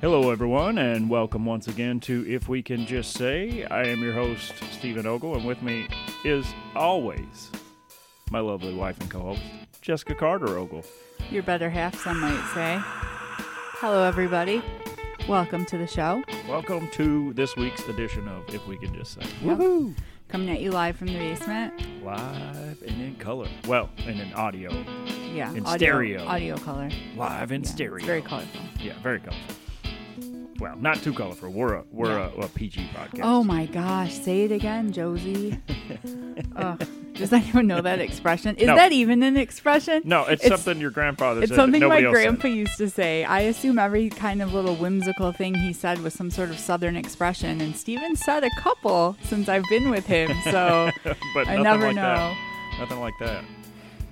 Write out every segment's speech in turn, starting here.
Hello, everyone, and welcome once again to If We Can Just Say. I am your host, Stephen Ogle, and with me is always my lovely wife and co host, Jessica Carter Ogle. Your better half, some might say. Hello, everybody. Welcome to the show. Welcome to this week's edition of If We Can Just Say. Yep. Woohoo! Coming at you live from the basement. Live and in color. Well, and in audio. Yeah. In audio, stereo. Audio color. Live in Yeah, stereo. Very colorful. Yeah, very colorful. Well, not too colorful. We're a we're a, a PG podcast. Oh my gosh. Say it again, Josie. Ugh. Does anyone know that expression? Is No. that even an expression? No, it's, something your grandfather It's said. that something my nobody else said. grandpa used to say. I assume every kind of little whimsical thing he said was some sort of southern expression, and Steven said a couple since I've been with him, so but I nothing never like know. That. Nothing like that.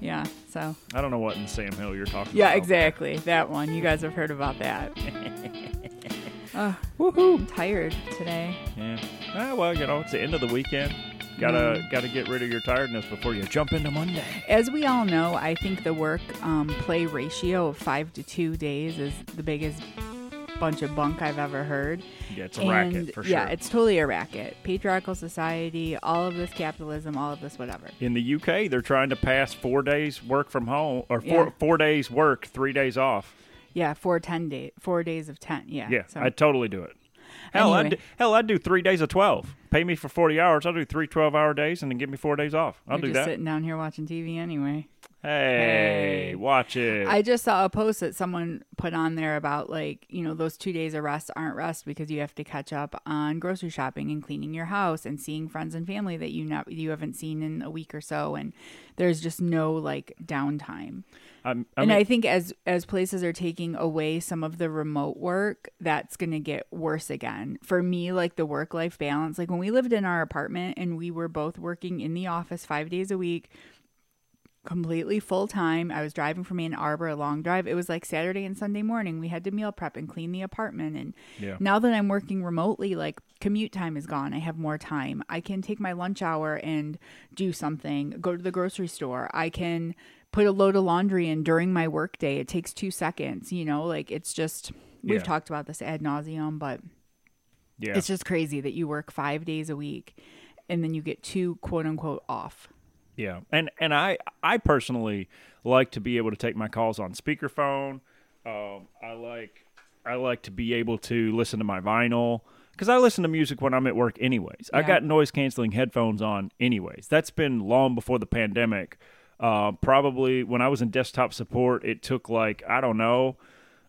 Yeah, so I don't know what in Sam Hill you're talking about. yeah, about. exactly that one. You guys have heard about that. Ugh, Woohoo! I'm tired today. Yeah. Ah, well, you know, it's the end of the weekend. Gotta Mm. gotta get rid of your tiredness before you jump into Monday. As we all know, I think the work um, play ratio of five to two days is the biggest bunch of bunk I've ever heard. Yeah, it's a and racket for sure. yeah, it's totally a racket. Patriarchal society, all of this capitalism, all of this whatever. in the UK, they're trying to pass four days work from home or four Yeah. four days work, three days off. Yeah, four ten day, four days of ten. Yeah, Yeah, so- I'd totally do it. Hell, I'd do, hell, I'd do three days of twelve. Pay me for forty hours. I'll do three 12 hour days and then give me four days off. I'll You're do just that. sitting down here watching TV anyway. Hey, Hey. watch it. I just saw a post that someone put on there about like, you know, those two days of rest aren't rest because you have to catch up on grocery shopping and cleaning your house and seeing friends and family that you not you haven't seen in a week or so and there's just no like downtime. I'm, I and I think as as places are taking away some of the remote work, that's going to get worse again. For me, like the work life balance, like when we lived in our apartment and we were both working in the office 5 days a week, completely full time. I was driving from Ann Arbor, a long drive. It was like Saturday and Sunday morning. We had to meal prep and clean the apartment. And Yeah. now that I'm working remotely, like commute time is gone. I have more time. I can take my lunch hour and do something, go to the grocery store. I can put a load of laundry in during my workday. It takes two seconds, you know, like it's just, we've Yeah. talked about this ad nauseum, but yeah. it's just crazy that you work five days a week and then you get two quote unquote off. Yeah, and and I I personally like to be able to take my calls on speakerphone. Um, I like I like to be able to listen to my vinyl because I listen to music when I'm at work anyways. I got noise canceling headphones on anyways. That's been long before the pandemic. Uh, probably when I was in desktop support, it took like I don't know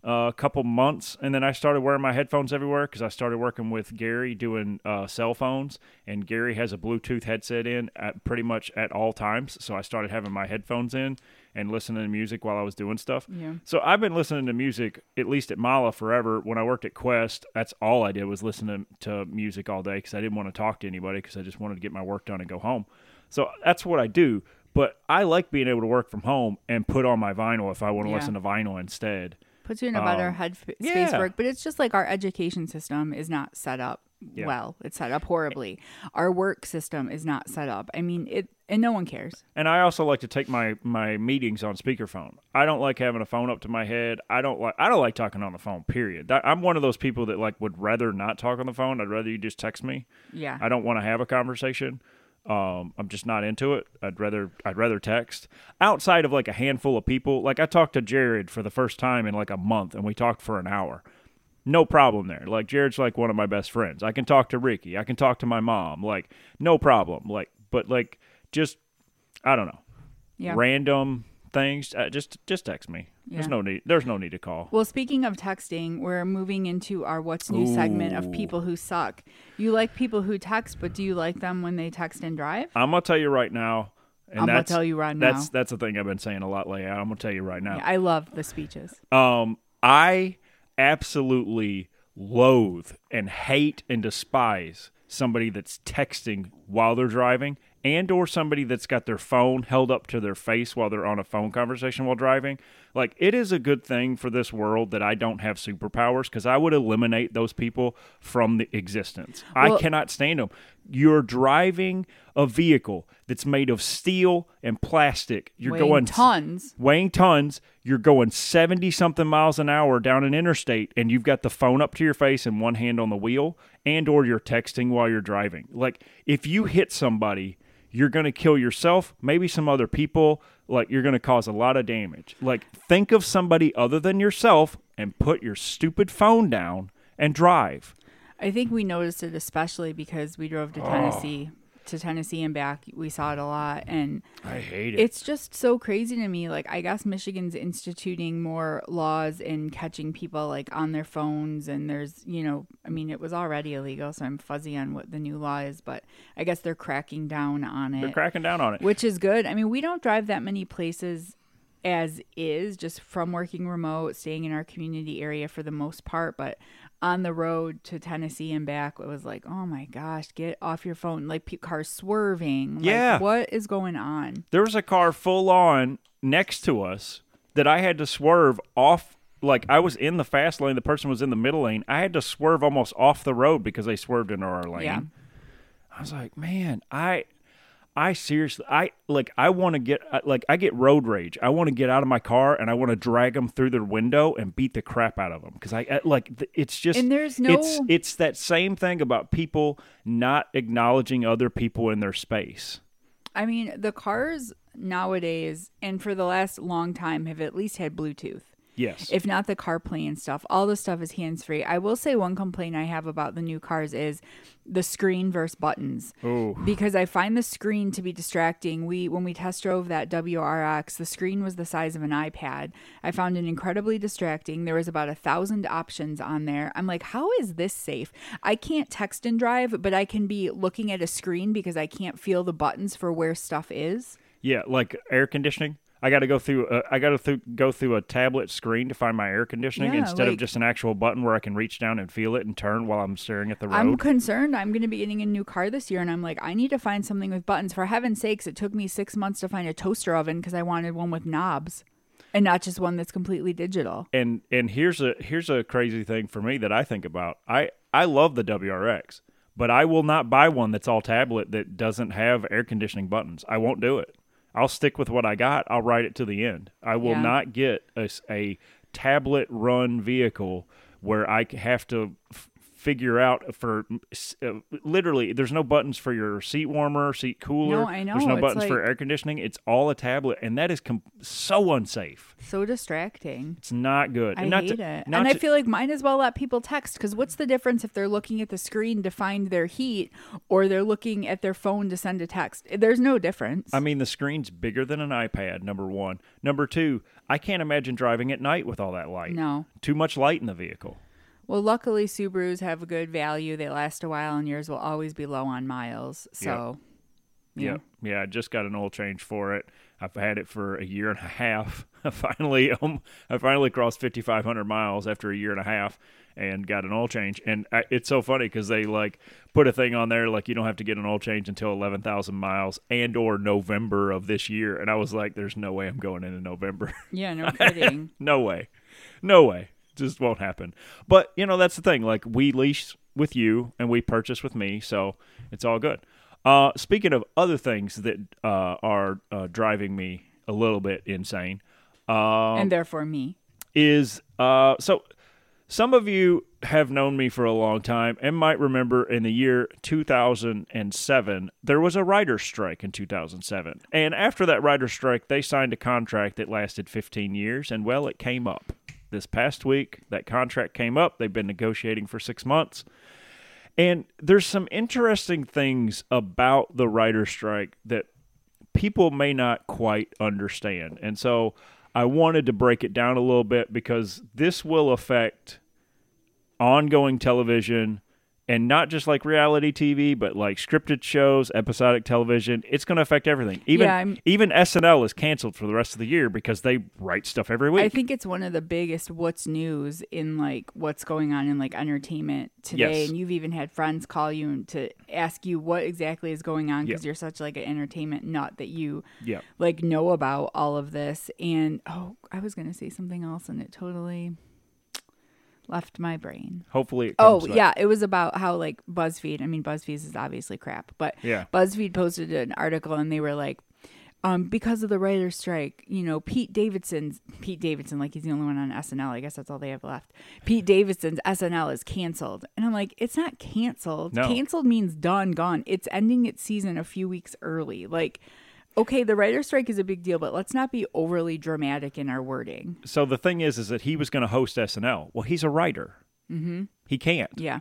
a couple months, and then I started wearing my headphones everywhere because I started working with Gary doing uh, cell phones, and Gary has a Bluetooth headset in at pretty much at all times. So I started having my headphones in and listening to music while I was doing stuff. Yeah. So I've been listening to music at least at Mala forever. When I worked at Quest, that's all I did was listen to, to music all day because I didn't want to talk to anybody because I just wanted to get my work done and go home. So that's what I do. But I like being able to work from home and put on my vinyl if I want to Yeah. listen to vinyl instead. Puts you in a better Um, head f- space yeah. work but it's just like our education system is not set up Yeah. well it's set up horribly our work system is not set up i mean it and no one cares And I also like to take my my meetings on speakerphone. I don't like having a phone up to my head. I don't like I don't like talking on the phone. Period. I'm one of those people that like would rather not talk on the phone. I'd rather you just text me. yeah I don't want to have a conversation. Um, I'm just not into it. I'd rather I'd rather text. Outside of like a handful of people, like I talked to Jared for the first time in like a month, and we talked for an hour. No problem there. Like Jared's like one of my best friends. I can talk to Ricky. I can talk to my mom. Like no problem. Like but like just I don't know yeah random things. Uh, just just text me. There's no need. There's no need to call. well speaking of texting we're moving into our what's new segment of people who suck you like people who text but do you like them when they text and drive I'm gonna tell you right now. And I'm gonna tell you right now. That's that's the thing I've been saying a lot lately. I'm gonna tell you right now. Yeah, i love the speeches Um, I absolutely loathe and hate and despise somebody that's texting while they're driving and or somebody that's got their phone held up to their face while they're on a phone conversation while driving. Like it is a good thing for this world that I don't have superpowers because I would eliminate those people from the existence. I cannot stand them. You're driving a vehicle that's made of steel and plastic. You're Weighing going tons. weighing tons. You're going 70 something miles an hour down an interstate and you've got the phone up to your face and one hand on the wheel and or you're texting while you're driving. Like if you hit somebody, you're going to kill yourself, maybe some other people, like you're going to cause a lot of damage. Like think of somebody other than yourself and put your stupid phone down and drive. I think we noticed it especially because we drove Oh. to Tennessee, oh. to Tennessee and back. We saw it a lot, and I hate it. it's just so crazy to me. Like, I guess Michigan's instituting more laws in catching people like on their phones, and there's, you know, I mean, it was already illegal, so I'm fuzzy on what the new law is, but I guess they're cracking down on it. They're cracking down on it. which is good. I mean, we don't drive that many places as is, just from working remote, staying in our community area for the most part, but on the road to Tennessee and back, it was like, oh my gosh, get off your phone. Like pe- cars swerving. Like, Yeah. what is going on? there was a car full on next to us that I had to swerve off. Like I was in the fast lane, the person was in the middle lane. I had to swerve almost off the road because they swerved into our lane. Yeah. I was like, man, I, I seriously, I like, I want to get like, I get road rage. I want to get out of my car and I want to drag them through the window and beat the crap out of them because I I- like, it's just, And there's no- it's it's that same thing about people not acknowledging other people in their space. I mean, the cars nowadays and for the last long time have at least had Bluetooth. Yes. If not the CarPlay and stuff, all the stuff is hands free. I will say one complaint I have about the new cars is the screen versus buttons. Oh. Because I find the screen to be distracting. We when we test drove that WRX, the screen was the size of an iPad. I found it incredibly distracting. There was about a thousand options on there. I'm like, how is this safe? I can't text and drive, but I can be looking at a screen because I can't feel the buttons for where stuff is. Yeah, like air conditioning. I got to go through. Uh, I got to th- go through a tablet screen to find my air conditioning Yeah, instead of just an actual button where I can reach down and feel it and turn while I'm staring at the road. I'm concerned. I'm going to be getting a new car this year, and I'm like, I need to find something with buttons. For heaven's sakes, it took me six months to find a toaster oven because I wanted one with knobs, and not just one that's completely digital. and and here's a here's a crazy thing for me that I think about. I I love the WRX, but I will not buy one that's all tablet that doesn't have air conditioning buttons. I won't do it. I'll stick with what I got. I'll ride it to the end. I will Yeah. not get a tablet run vehicle where I have to f- figure out for uh, literally there's no buttons for your seat warmer, seat cooler. No, I know. There's no It's buttons for air conditioning. It's all a tablet and that is com- so unsafe. So distracting. It's not good. I And not hate to- it. And I feel like might as well let people text because what's the difference if they're looking at the screen to find their heat or they're looking at their phone to send a text? There's no difference. I mean, the screen's bigger than an iPad, number one. Number two, I can't imagine driving at night with all that light. no. Too much light in the vehicle. Well, luckily, Subarus have a good value. They last a while, and yours will always be low on miles. So, yeah. Yep. Yeah, I just got an oil change for it. I've had it for a year and a half. I finally, um, I finally crossed 5,500 miles after a year and a half and got an oil change. And I, it's so funny because they like put a thing on there like you don't have to get an oil change until 11,000 miles and or November of this year. And I was like, there's no way I'm going into November. Yeah, no kidding. no way. No way. Just won't happen. But, you know, that's the thing. Like, we lease with you and we purchase with me, so it's all good. Uh, speaking of other things that uh, are uh, driving me a little bit insane, uh, and therefore, me. is uh, so some of you have known me for a long time and might remember in the year 2007 there was a writer's strike in 2007 and after that writer's strike they signed a contract that lasted 15 years and well it came up this past week that contract came up they've been negotiating for six months and there's some interesting things about the writer's strike that people may not quite understand. And so I wanted to break it down a little bit because this will affect ongoing television and not just like reality TV, but like scripted shows, episodic television. It's going to affect everything. Even Yeah, even SNL is canceled for the rest of the year because they write stuff every week. I think it's one of the biggest what's news in like what's going on in like entertainment today. Yes. And you've even had friends call you to ask you what exactly is going on because Yeah. you're such like an entertainment nut that you yeah. like know about all of this. And oh, I was gonna say something else and it totally left my brain. Hopefully, it Oh back. yeah, it was about how like BuzzFeed. I mean, BuzzFeed is obviously crap, but Yeah. BuzzFeed posted an article and they were like, um, because of the writer's strike, you know, Pete Davidson's Pete Davidson, like he's the only one on SNL. I guess that's all they have left. Pete Davidson's SNL is canceled, and I'm like, it's not canceled. No. Canceled means done, gone. It's ending its season a few weeks early. Like, okay, the writer's strike is a big deal, but let's not be overly dramatic in our wording. So the thing is, is that he was going to host SNL. Well, he's a writer. Mm-hmm. He can't. Yeah,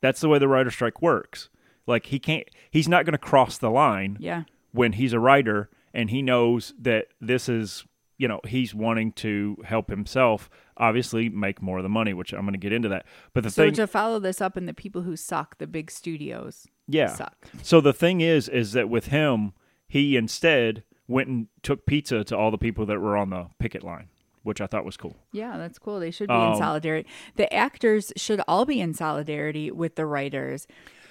That's the way the writer strike works. Like he can't. He's not going to cross the line yeah. when he's a writer and he knows that this is. You know, he's wanting to help himself, obviously, make more of the money, which I'm going to get into that. But the So thing, to follow this up, and the people who suck, the big studios yeah. suck. So the thing is, is that with him, he instead went and took pizza to all the people that were on the picket line, which I thought was cool. Yeah, that's cool. They should be Um, in solidarity. The actors should all be in solidarity with the writers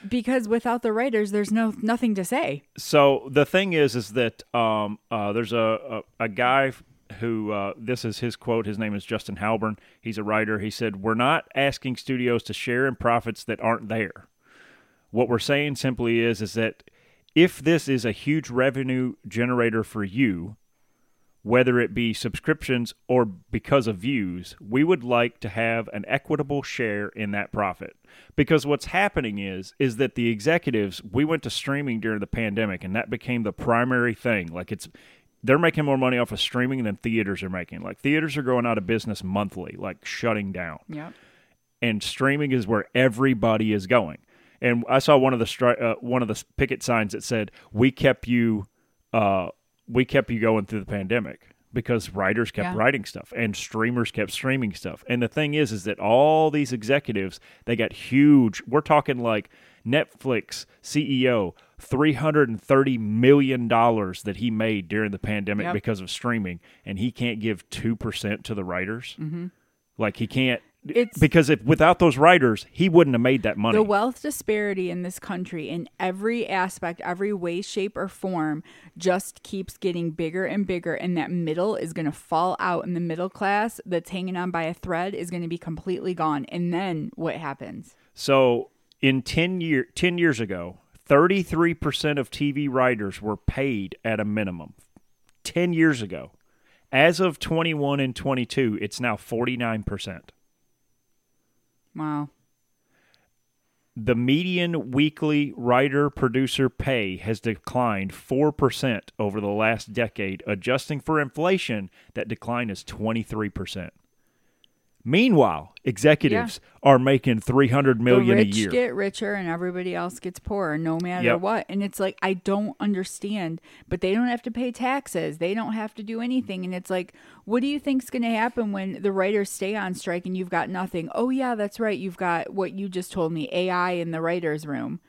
because without the writers, there's no nothing to say. So the thing is, is that um, uh, there's a, a, a guy who uh, this is his quote. His name is Justin Halpern. He's a writer. He said, "We're not asking studios to share in profits that aren't there. What we're saying simply is, is that if this is a huge revenue generator for you." Whether it be subscriptions or because of views, we would like to have an equitable share in that profit. Because what's happening is is that the executives we went to streaming during the pandemic and that became the primary thing. Like it's they're making more money off of streaming than theaters are making. Like theaters are going out of business monthly, like shutting down Yep. and streaming is where everybody is going. And I saw one of the stri- uh, one of the picket signs that said, "We kept you, uh, we kept you going through the pandemic." Because writers kept Yeah. writing stuff and streamers kept streaming stuff. And the thing is, is that all these executives, they got huge. We're talking like Netflix CEO, three hundred and thirty million dollars that he made during the pandemic Yep. because of streaming, and he can't give two percent to the writers. Mm-hmm. Like he can't It's- because if without those writers, he wouldn't have made that money. The wealth disparity in this country, in every aspect, every way, shape, or form, just keeps getting bigger and bigger. And that middle is going to fall out. And the middle class that's hanging on by a thread is going to be completely gone. And then what happens? so in 10 year 10 years ago, 33% of TV writers were paid at a minimum. 10 years ago. As of 21 and 22, it's now 49%. Wow. The median weekly writer producer pay has declined 4% over the last decade. Adjusting for inflation, that decline is 23%. Meanwhile, executives are making 300 million the a year. get richer and everybody else gets poorer no matter Yep. what. And it's like i don't understand but they don't have to pay taxes. They don't have to do anything. And it's like what do you think's going to happen when the writers stay on strike and you've got nothing? Oh yeah that's right. You've got what you just told me ai in the writers room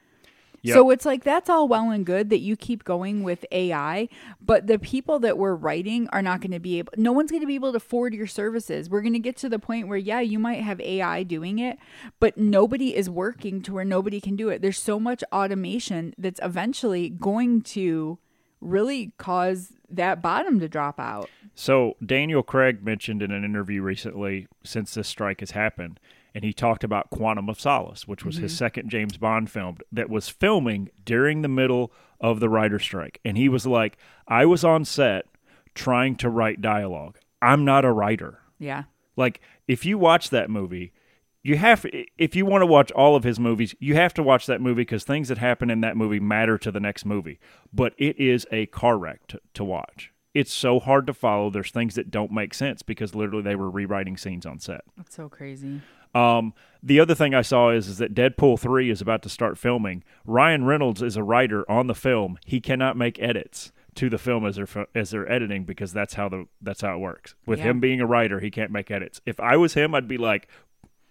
Yep. So it's like that's all well and good that you keep going with AI, but the people that we're writing are not going to be able no one's going to be able to afford your services. We're going to get to the point where yeah, you might have AI doing it, but nobody is working to where nobody can do it. There's so much automation that's eventually going to really cause that bottom to drop out. So Daniel Craig mentioned in an interview recently, since this strike has happened, and he talked about Quantum of Solace, which was his mm-hmm. second James Bond film that was filming during the middle of the writer strike. And he was like, I was on set trying to write dialogue. I'm not a writer. Yeah. Like, if you watch that movie, you have if you want to watch all of his movies, you have to watch that movie because things that happen in that movie matter to the next movie. But it is a car wreck to, to watch. It's so hard to follow. There's things that don't make sense because literally they were rewriting scenes on set. That's so crazy. Um, the other thing I saw is, is that Deadpool 3 is about to start filming. Ryan Reynolds is a writer on the film. He cannot make edits to the film as they're as they're editing because that's how the that's how it works. With Yeah. him being a writer, he can't make edits. If I was him, I'd be like,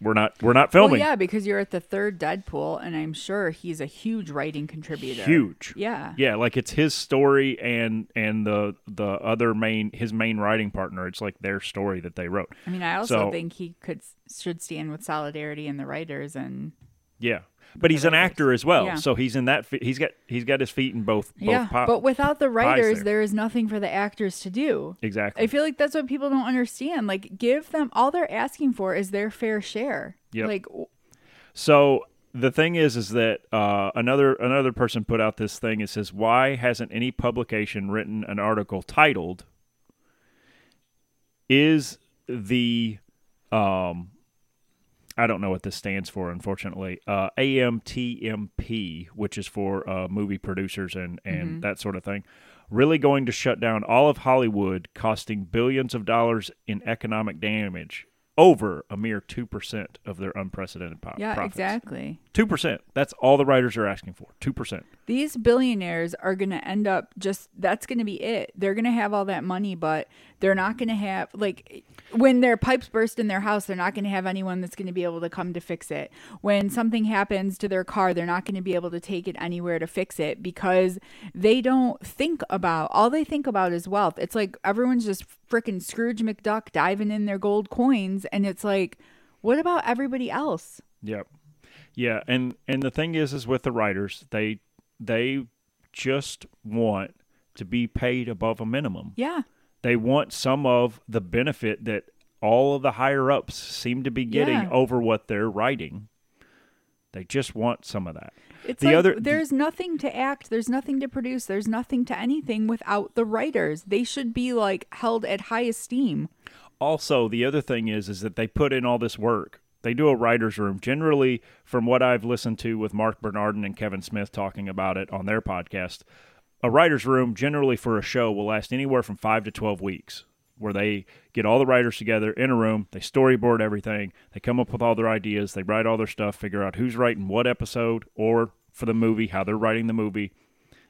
we're not we're not filming. Well, yeah, because you're at the third Deadpool, and I'm sure he's a huge writing contributor. Huge. Yeah. Yeah, like it's his story and and the the other main his main writing partner. It's like their story that they wrote. I mean, I also So- think he could should stand with solidarity in the writers and Yeah. But he's an actor as well, Yeah. so he's in that. He's got he's got his feet in both. both yeah, but without the writers, there. there is nothing for the actors to do. exactly. I feel like that's what people don't understand. Like, give them all they're asking for is their fair share. Yeah. Like, So the thing is, is that uh, another another person put out this thing. It says, "Why hasn't any publication written an article titled "Is the um, I don't know what this stands for, unfortunately. Uh, AMTMP, which is for uh, movie producers and, and that sort of thing, really going to shut down all of Hollywood, costing billions of dollars in economic damage over a mere 2% of their unprecedented po- yeah, profits. exactly. 2%. That's all the writers are asking for. 2%. These billionaires are going to end up just that's going to be it. They're going to have all that money, but they're not going to have like when their pipes burst in their house, they're not going to have anyone that's going to be able to come to fix it. When something happens to their car, they're not going to be able to take it anywhere to fix it because they don't think about all they think about is wealth. It's like everyone's just freaking Scrooge McDuck diving in their gold coins and it's like what about everybody else? Yep. Yeah, and and the thing is is with the writers, they they just want to be paid above a minimum. Yeah. They want some of the benefit that all of the higher ups seem to be getting Yeah. over what they're writing. They just want some of that. It's The like other- there's nothing to act, there's nothing to produce, there's nothing to anything without the writers. They should be like held at high esteem. Also, the other thing is is that they put in all this work. They do a writers' room. Generally, from what I've listened to with Marc Bernardin and Kevin Smith talking about it on their podcast, a writers' room generally for a show will last anywhere from five to twelve weeks, where they get all the writers together in a room, they storyboard everything, they come up with all their ideas, they write all their stuff, figure out who's writing what episode or for the movie, how they're writing the movie.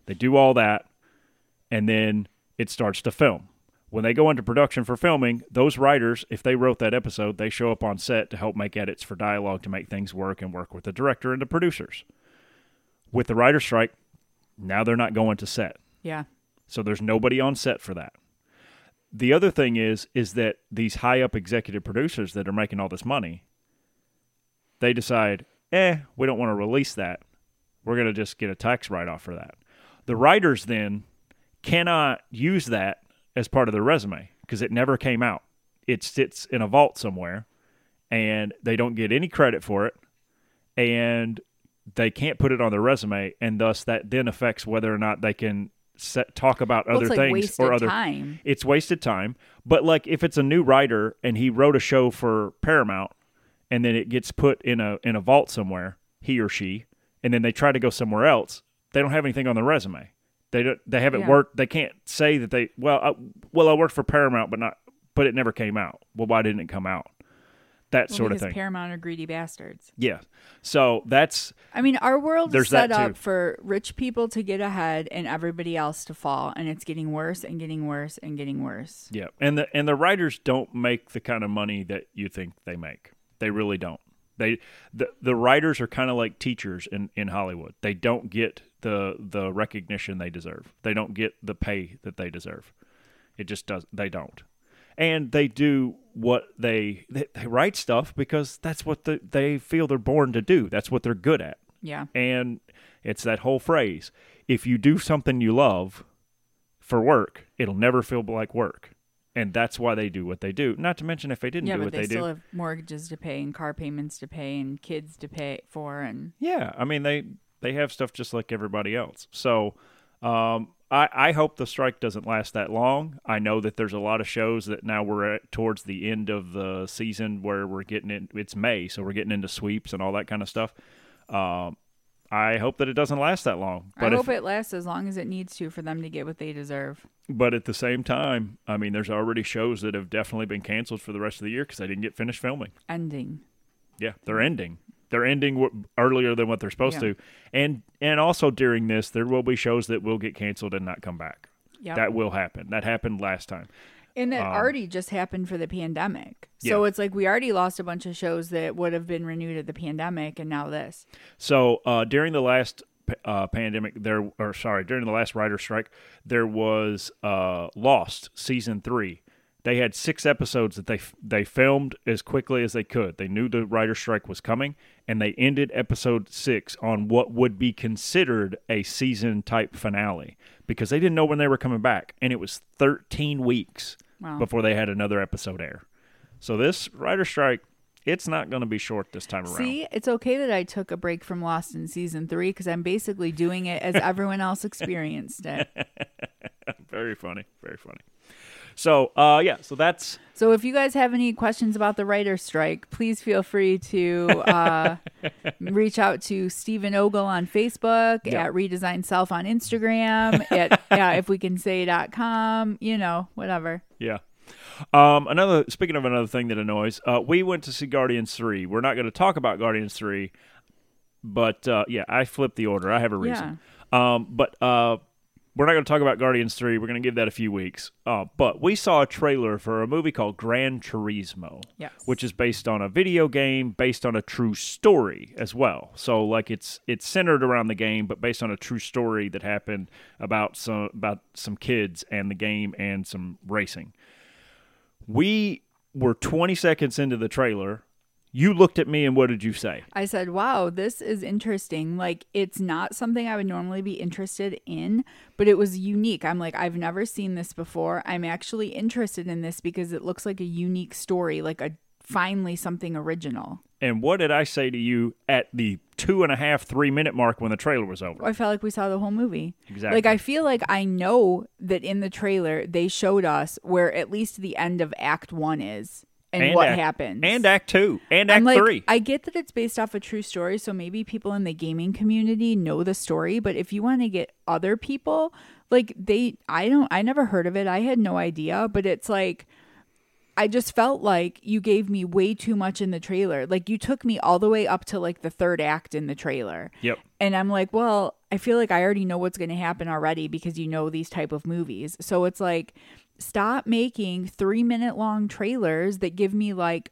They do all that, and then it starts to film. When they go into production for filming, those writers, if they wrote that episode, they show up on set to help make edits for dialogue to make things work and work with the director and the producers. With the writer's strike, now they're not going to set. Yeah. So there's nobody on set for that. The other thing is is that these high up executive producers that are making all this money, they decide, eh, we don't want to release that. We're going to just get a tax write off for that. The writers then cannot use that as part of their resume because it never came out. It sits in a vault somewhere and they don't get any credit for it and they can't put it on their resume and thus that then affects whether or not they can set, talk about Well, other like things or other time. it's wasted time. But like if it's a new writer and he wrote a show for Paramount and then it gets put in a in a vault somewhere, he or she, and then they try to go somewhere else, they don't have anything on their resume. They don't, they haven't Yeah. worked. They can't say that they well I, well I worked for Paramount, but not but it never came out. Well, why didn't it come out? That Well, sort of thing. Paramount are greedy bastards. yeah. So that's I mean, our world is set up for rich people to get ahead and everybody else to fall, and it's getting worse and getting worse and getting worse. Yeah, and the and the writers don't make the kind of money that you think they make. They really don't. They the the writers are kind of like teachers in in Hollywood. They don't get the the recognition they deserve. They don't get the pay that they deserve. It just does. They don't. And they do what they they, they write stuff because that's what the, they feel they're born to do. That's what they're good at. Yeah. And it's that whole phrase: if you do something you love for work, it'll never feel like work. And that's why they do what they do. Not to mention if they didn't Yeah, do what they, do. they, still do. have mortgages to pay and car payments to pay and kids to pay for and Yeah, I mean they they have stuff just like everybody else. So um, I I hope the strike doesn't last that long. I know that there's a lot of shows that now we're at towards the end of the season where we're getting in. It's May, so we're getting into sweeps and all that kind of stuff. Um, I hope that it doesn't last that long. But I if, hope it lasts as long as it needs to for them to get what they deserve. But at the same time, I mean, there's already shows that have definitely been canceled for the rest of the year because they didn't get finished filming. Ending. Yeah, they're ending. They're ending w- earlier than what they're supposed Yeah. to, and and also during this, there will be shows that will get canceled and not come back. Yeah. That will happen. That happened last time. And it Um, already just happened for the pandemic. So Yeah. it's like we already lost a bunch of shows that would have been renewed at the pandemic and now this. So uh, during the last uh, pandemic, there or sorry, during the last writer strike, there was uh, Lost season three. They had six episodes that they they filmed as quickly as they could. They knew the writer strike was coming, and they ended episode six on what would be considered a season type finale because they didn't know when they were coming back, and it was 13 weeks Wow. before they had another episode air. So this writer strike, it's not going to be short this time around. See, it's okay that I took a break from Lost in season three because I'm basically doing it as everyone else experienced it. Very funny, very funny. So, uh, yeah, so that's So if you guys have any questions about the writer's strike, please feel free to uh, reach out to Stephen Ogle on Facebook, Yeah. at Redesign Self on Instagram, at yeah, if we can say.com, you know, whatever. Yeah. Um, another speaking of another thing that annoys, uh, we went to see Guardians three. We're not going to talk about Guardians three, but uh, yeah, I flipped the order. I have a reason. Um, but uh, we're not going to talk about Guardians three. We're going to give that a few weeks. Uh, but we saw a trailer for a movie called Gran Turismo, Yes. which is based on a video game based on a true story as well. So like it's it's centered around the game, but based on a true story that happened about some about some kids and the game and some racing. We were 20 seconds into the trailer. You looked at me and what did you say? I said, wow, this is interesting. Like, it's not something I would normally be interested in, but it was unique. I'm like, I've never seen this before. I'm actually interested in this because it looks like a unique story, like a finally something original. And what did I say to you at the two and a half, three minute mark when the trailer was over? Oh, I felt like we saw the whole movie. Exactly. Like I feel like I know that in the trailer they showed us where at least the end of Act One is and, what act, happens. And Act Two. And Act like, Three. I get that it's based off a true story, so maybe people in the gaming community know the story. But if you want to get other people, like they, I don't, I never heard of it. I had no idea. But it's like, I just felt like you gave me way too much in the trailer. Like you took me all the way up to like the third act in the trailer. Yep. And I'm like, well, I feel like I already know what's going to happen already because you know these type of movies. So it's like stop making 3 minute long trailers that give me like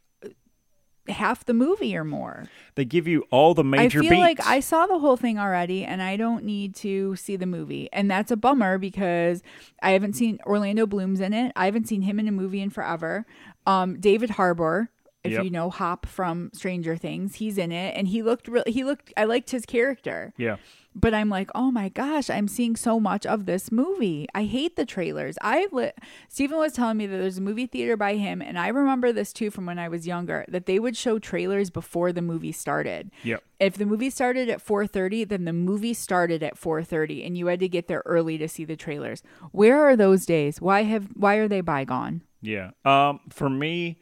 half the movie or more. They give you all the major beats. I feel beats. like I saw the whole thing already and I don't need to see the movie. And that's a bummer because I haven't seen Orlando Bloom's in it. I haven't seen him in a movie in forever. Um, David Harbour, if Yep. you know Hop from Stranger Things, he's in it and he looked real he looked I liked his character. yeah. But I'm like, oh my gosh, I'm seeing so much of this movie. I hate the trailers. I li- Stephen was telling me that there's a movie theater by him, and I remember this too from when I was younger. That they would show trailers before the movie started. Yep. If the movie started at 4:30, then the movie started at 4:30, and you had to get there early to see the trailers. Where are those days? Why have why are they bygone? Yeah. Um, for me,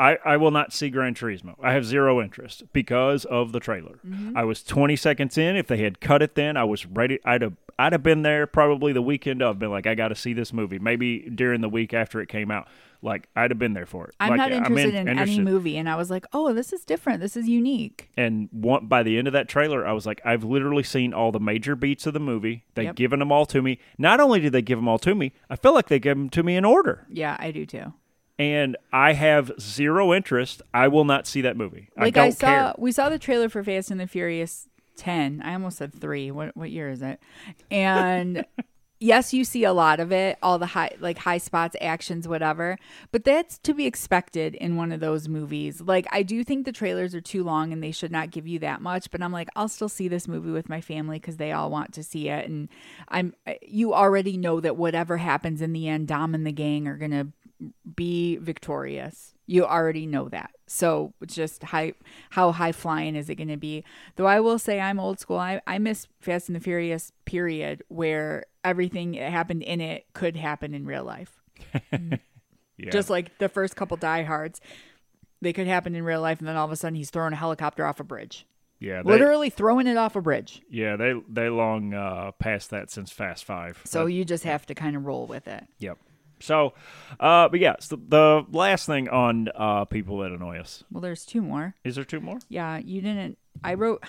I, I will not see Gran Turismo. I have zero interest because of the trailer. Mm-hmm. I was 20 seconds in. If they had cut it then, I was ready. I'd have, I'd have been there probably the weekend of, been like, I got to see this movie. Maybe during the week after it came out. Like, I'd have been there for it. I'm Like, not interested in, interested. any movie, and I was like, oh, this is different. This is unique. And one, by the end of that trailer, I was like, I've literally seen all the major beats of the movie. They've Yep. given them all to me. Not only did they give them all to me, I feel like they gave them to me in order. Yeah, I do too. And I have zero interest. I will not see that movie. like I I, saw care. we saw the trailer for Fast and the Furious 10. I almost said 3. What what year is it? And yes, you see a lot of it, all the high like high spots, actions, whatever. But that's to be expected in one of those movies. Like I do think the trailers are too long and they should not give you that much, but I'm like I'll still see this movie with my family cuz they all want to see it and I'm you already know that whatever happens in the end, Dom and the gang are going to be victorious. You already know that. So it's just high, how high flying is it going to be? Though I will say I'm old school. I, I miss Fast and the Furious period where everything that happened in it could happen in real life. Yeah. Just like the first couple diehards, they could happen in real life, and then all of a sudden he's throwing a helicopter off a bridge. yeah, they, Literally throwing it off a bridge. yeah, they they long uh, past that since Fast Five. So But- you just have to kind of roll with it. yep. So, uh, but yeah, so the last thing on uh, people that annoy us. Well, there's two more. Is there two more? Yeah, you didn't. I wrote. We,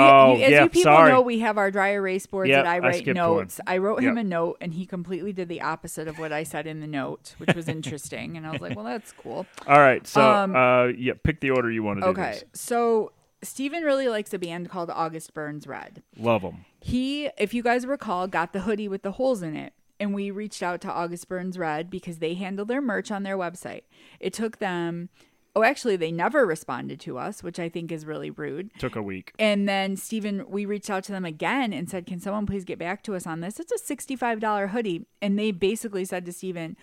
Oh, you, as yeah, you people sorry. know, we have our dry erase boards Yep, that I I write skipped notes. I wrote him a note, and he completely did the opposite of what I said in the note, which was interesting. and I was like, "Well, that's cool." All right. So, Um, uh, yeah, pick the order you want to do. Okay, so Steven really likes a band called August Burns Red. Love them. He, if you guys recall, got the hoodie with the holes in it. And we reached out to August Burns Red because they handle their merch on their website. It took them Oh, actually, they never responded to us, which I think is really rude. Took a week. And then Stephen, we reached out to them again and said, "Can someone please get back to us on this? It's a sixty-five dollar hoodie." And they basically said to Stephen,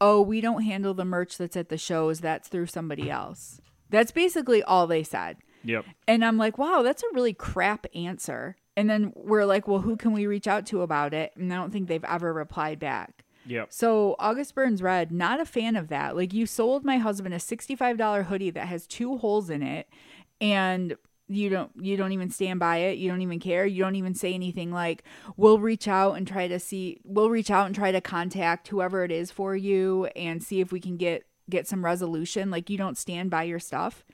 "Oh, we don't handle the merch that's at the shows. That's through somebody else." That's basically all they said. Yep. And I'm like, "Wow, that's a really crap answer." And then we're like, "Well, who can we reach out to about it?" And I don't think they've ever replied back. Yep. So August Burns Red, not a fan of that. Like you sold my husband a $65 hoodie that has two holes in it and you don't you don't even stand by it. You don't even care. You don't even say anything like we'll reach out and try to see we'll reach out and try to contact whoever it is for you and see if we can get get some resolution. Like you don't stand by your stuff.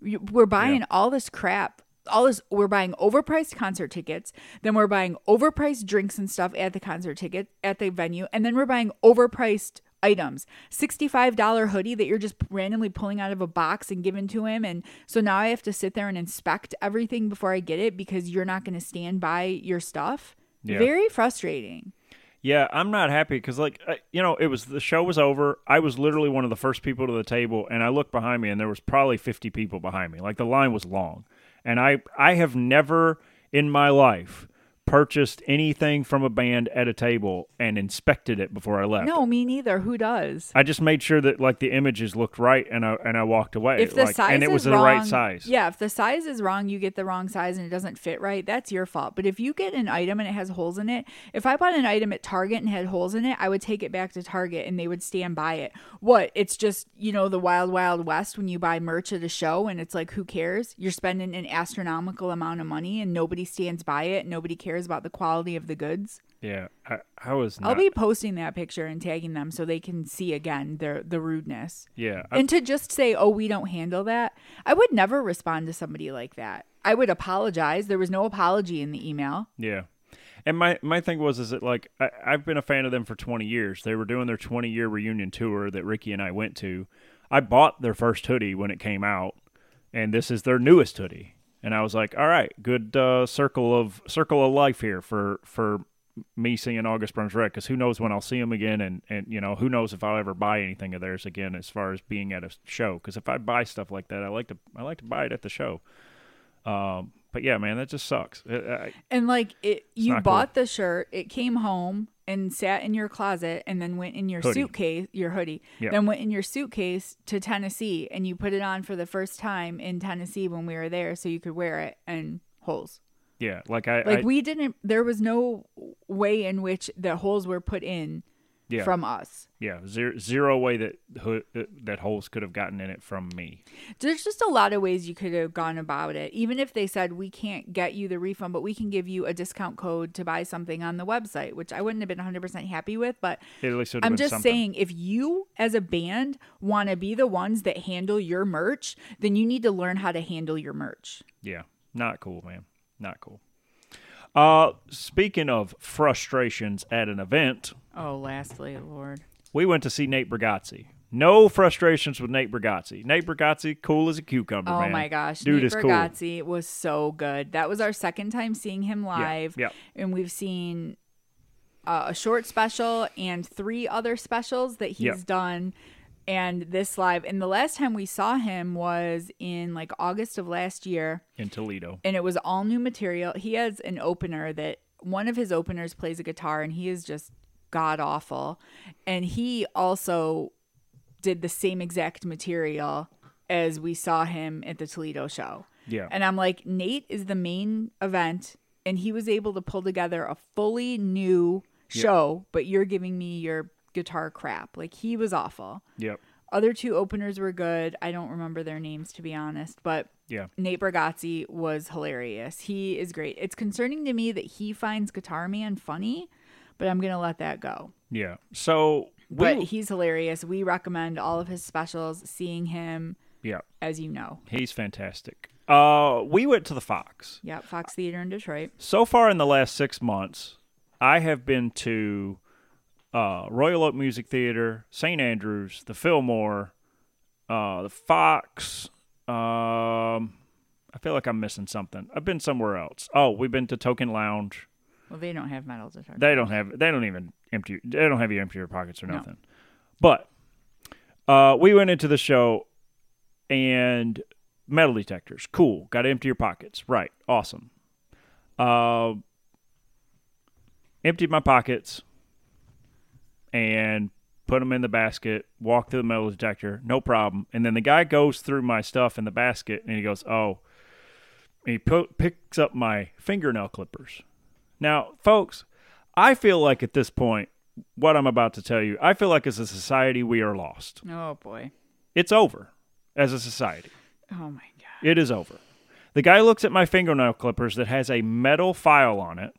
We're buying Yeah. all this crap all this we're buying overpriced concert tickets then we're buying overpriced drinks and stuff at the concert ticket at the venue and then we're buying overpriced items. $65 hoodie that you're just randomly pulling out of a box and giving to him and so now i have to sit there and inspect everything before i get it because you're not going to stand by your stuff? Yeah. very frustrating Yeah, I'm not happy because, like, uh, you know, it was the show was over. I was literally one of the first people to the table, and I looked behind me, and there was probably 50 people behind me. Like the line was long, and I I have never in my life purchased anything from a band at a table and inspected it before I left. no me neither who does I just made sure that like the images looked right, and I and I walked away. if the like, size and it was is the wrong, right size. Yeah, if the size is wrong, you get the wrong size and it doesn't fit right, that's your fault. But if you get an item and it has holes in it, if I bought an item at Target and had holes in it, I would take it back to Target and they would stand by it. What? It's just, you know, the wild wild west when you buy merch at a show and it's like who cares? You're spending an astronomical amount of money and nobody stands by it, nobody cares about the quality of the goods. Yeah, I, I was. Not, I'll be posting that picture and tagging them so they can see again their the rudeness. Yeah, I, And to just say, oh, we don't handle that, I would never respond to somebody like that. I would apologize. There was no apology in the email. Yeah. And my, my thing was is that like I, I've been a fan of them for 20 years. They were doing their 20 year reunion tour that Ricky and I went to. I bought their first hoodie when it came out, and this is their newest hoodie. And I was like, all right, good uh, circle of circle of life here for for me seeing August Burns Red because who knows when I'll see them again, and and you know who knows if I'll ever buy anything of theirs again as far as being at a show. Because if I buy stuff like that, I like to I like to buy it at the show. Um, but yeah, man, that just sucks. I, I, And like it, you bought the shirt, it came home and sat in your closet, and then went in your Hoodie. suitcase, your hoodie. Yeah. Then went in your suitcase to Tennessee, and you put it on for the first time in Tennessee when we were there, so you could wear it and holes. yeah, like I Like I, we didn't. There was no way in which the holes were put in yeah. from us. Yeah, zero, zero way that ho- uh, that holes could have gotten in it from me. There's just a lot of ways you could have gone about it. Even if they said we can't get you the refund, but we can give you a discount code to buy something on the website, which I wouldn't have been 100% happy with. But It at least I'm just something. saying, if you as a band want to be the ones that handle your merch, then you need to learn how to handle your merch. Yeah, not cool, man. Not cool. Uh, speaking of frustrations at an event, Oh, lastly, Lord. we went to see Nate Bargatze. No frustrations with Nate Bargatze. Nate Bargatze, cool as a cucumber, Oh man. my gosh, dude Nate is cool. Bargatze was so good. That was our second time seeing him live, yeah. and we've seen uh, a short special and three other specials that he's Yeah. done, and this live. And the last time we saw him was in like August of last year, in Toledo. and it was all new material. He has an opener that one of his openers plays a guitar, and he is just god awful. And he also did the same exact material as we saw him at the Toledo show. Yeah. And I'm like, Nate is the main event, and he was able to pull together a fully new show, but you're giving me your guitar crap. Like, he was awful. Yep. Other two openers were good. I don't remember their names, to be honest, but Yeah. Nate Bargatze was hilarious. He is great. It's concerning to me that he finds Guitar Man funny, but I'm going to let that go. Yeah. So we, But he's hilarious. We recommend all of his specials, seeing him, yeah, as you know. he's fantastic. Uh, we went to the Fox. Yep, Fox Theater in Detroit. So far in the last six months, I have been to uh, Royal Oak Music Theater, St. Andrews, the Fillmore, uh, the Fox. Um, I feel like I'm missing something. I've been somewhere else. Oh, we've been to Token Lounge. Well, they don't have metal detectors. They don't have. They don't even empty. They don't have you empty your pockets or nothing. But uh, we went into the show, and metal detectors, cool. Got to empty your pockets, right? Awesome. Uh, emptied my pockets, and put them in the basket. walk through the metal detector, no problem. And then the guy goes through my stuff in the basket, and he goes, "Oh." He pu- picks up my fingernail clippers. Now, folks, I feel like at this point, what I'm about to tell you, I feel like as a society, we are lost. Oh boy. It's over as a society. Oh my god. It is over. The guy looks at my fingernail clippers that has a metal file on it,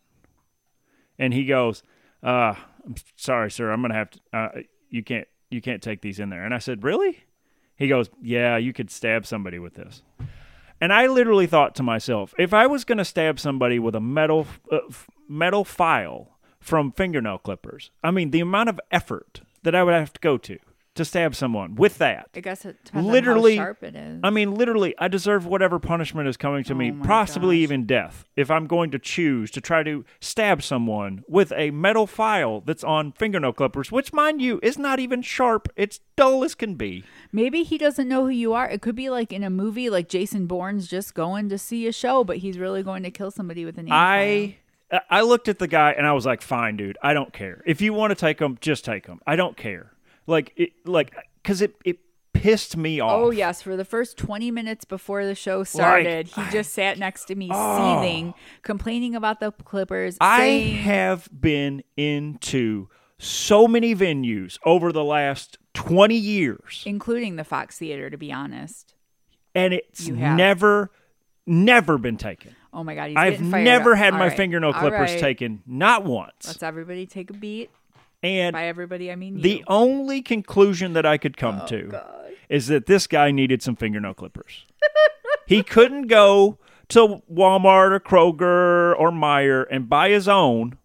and he goes, uh, "I'm sorry, sir. I'm gonna have to. Uh, you can't. You can't take these in there." And I said, "Really?" He goes, "Yeah, you could stab somebody with this." And I literally thought to myself, if I was gonna stab somebody with a metal uh, metal file from fingernail clippers, I mean, the amount of effort that I would have to go to to stab someone with that. I guess it depends Literally- on how sharp it is. I mean, literally, I deserve whatever punishment is coming to me, Oh my possibly gosh. even death, if I'm going to choose to try to stab someone with a metal file that's on fingernail clippers, which, mind you, is not even sharp. It's dull as can be. Maybe he doesn't know who you are. It could be like in a movie, like Jason Bourne's just going to see a show, but he's really going to kill somebody with an I. I looked at the guy and I was like, "Fine, dude. I don't care. If you want to take him, just take him. I don't care. Like, it, like, because it it pissed me oh, off. Oh yes, for the first 20 minutes before the show started, he just sat next to me oh. seething, complaining about the Clippers, I saying have been into so many venues over the last 20 years, including the Fox Theater to be honest. and it's never, never been taken. Oh my god, he's I've fired never up. had All my right. fingernail clippers right. taken, not once. Let's everybody take a beat. And By everybody, I mean the you. only conclusion that I could come oh, to is that this guy needed some fingernail clippers. he couldn't go to Walmart or Kroger or Meijer and buy his own.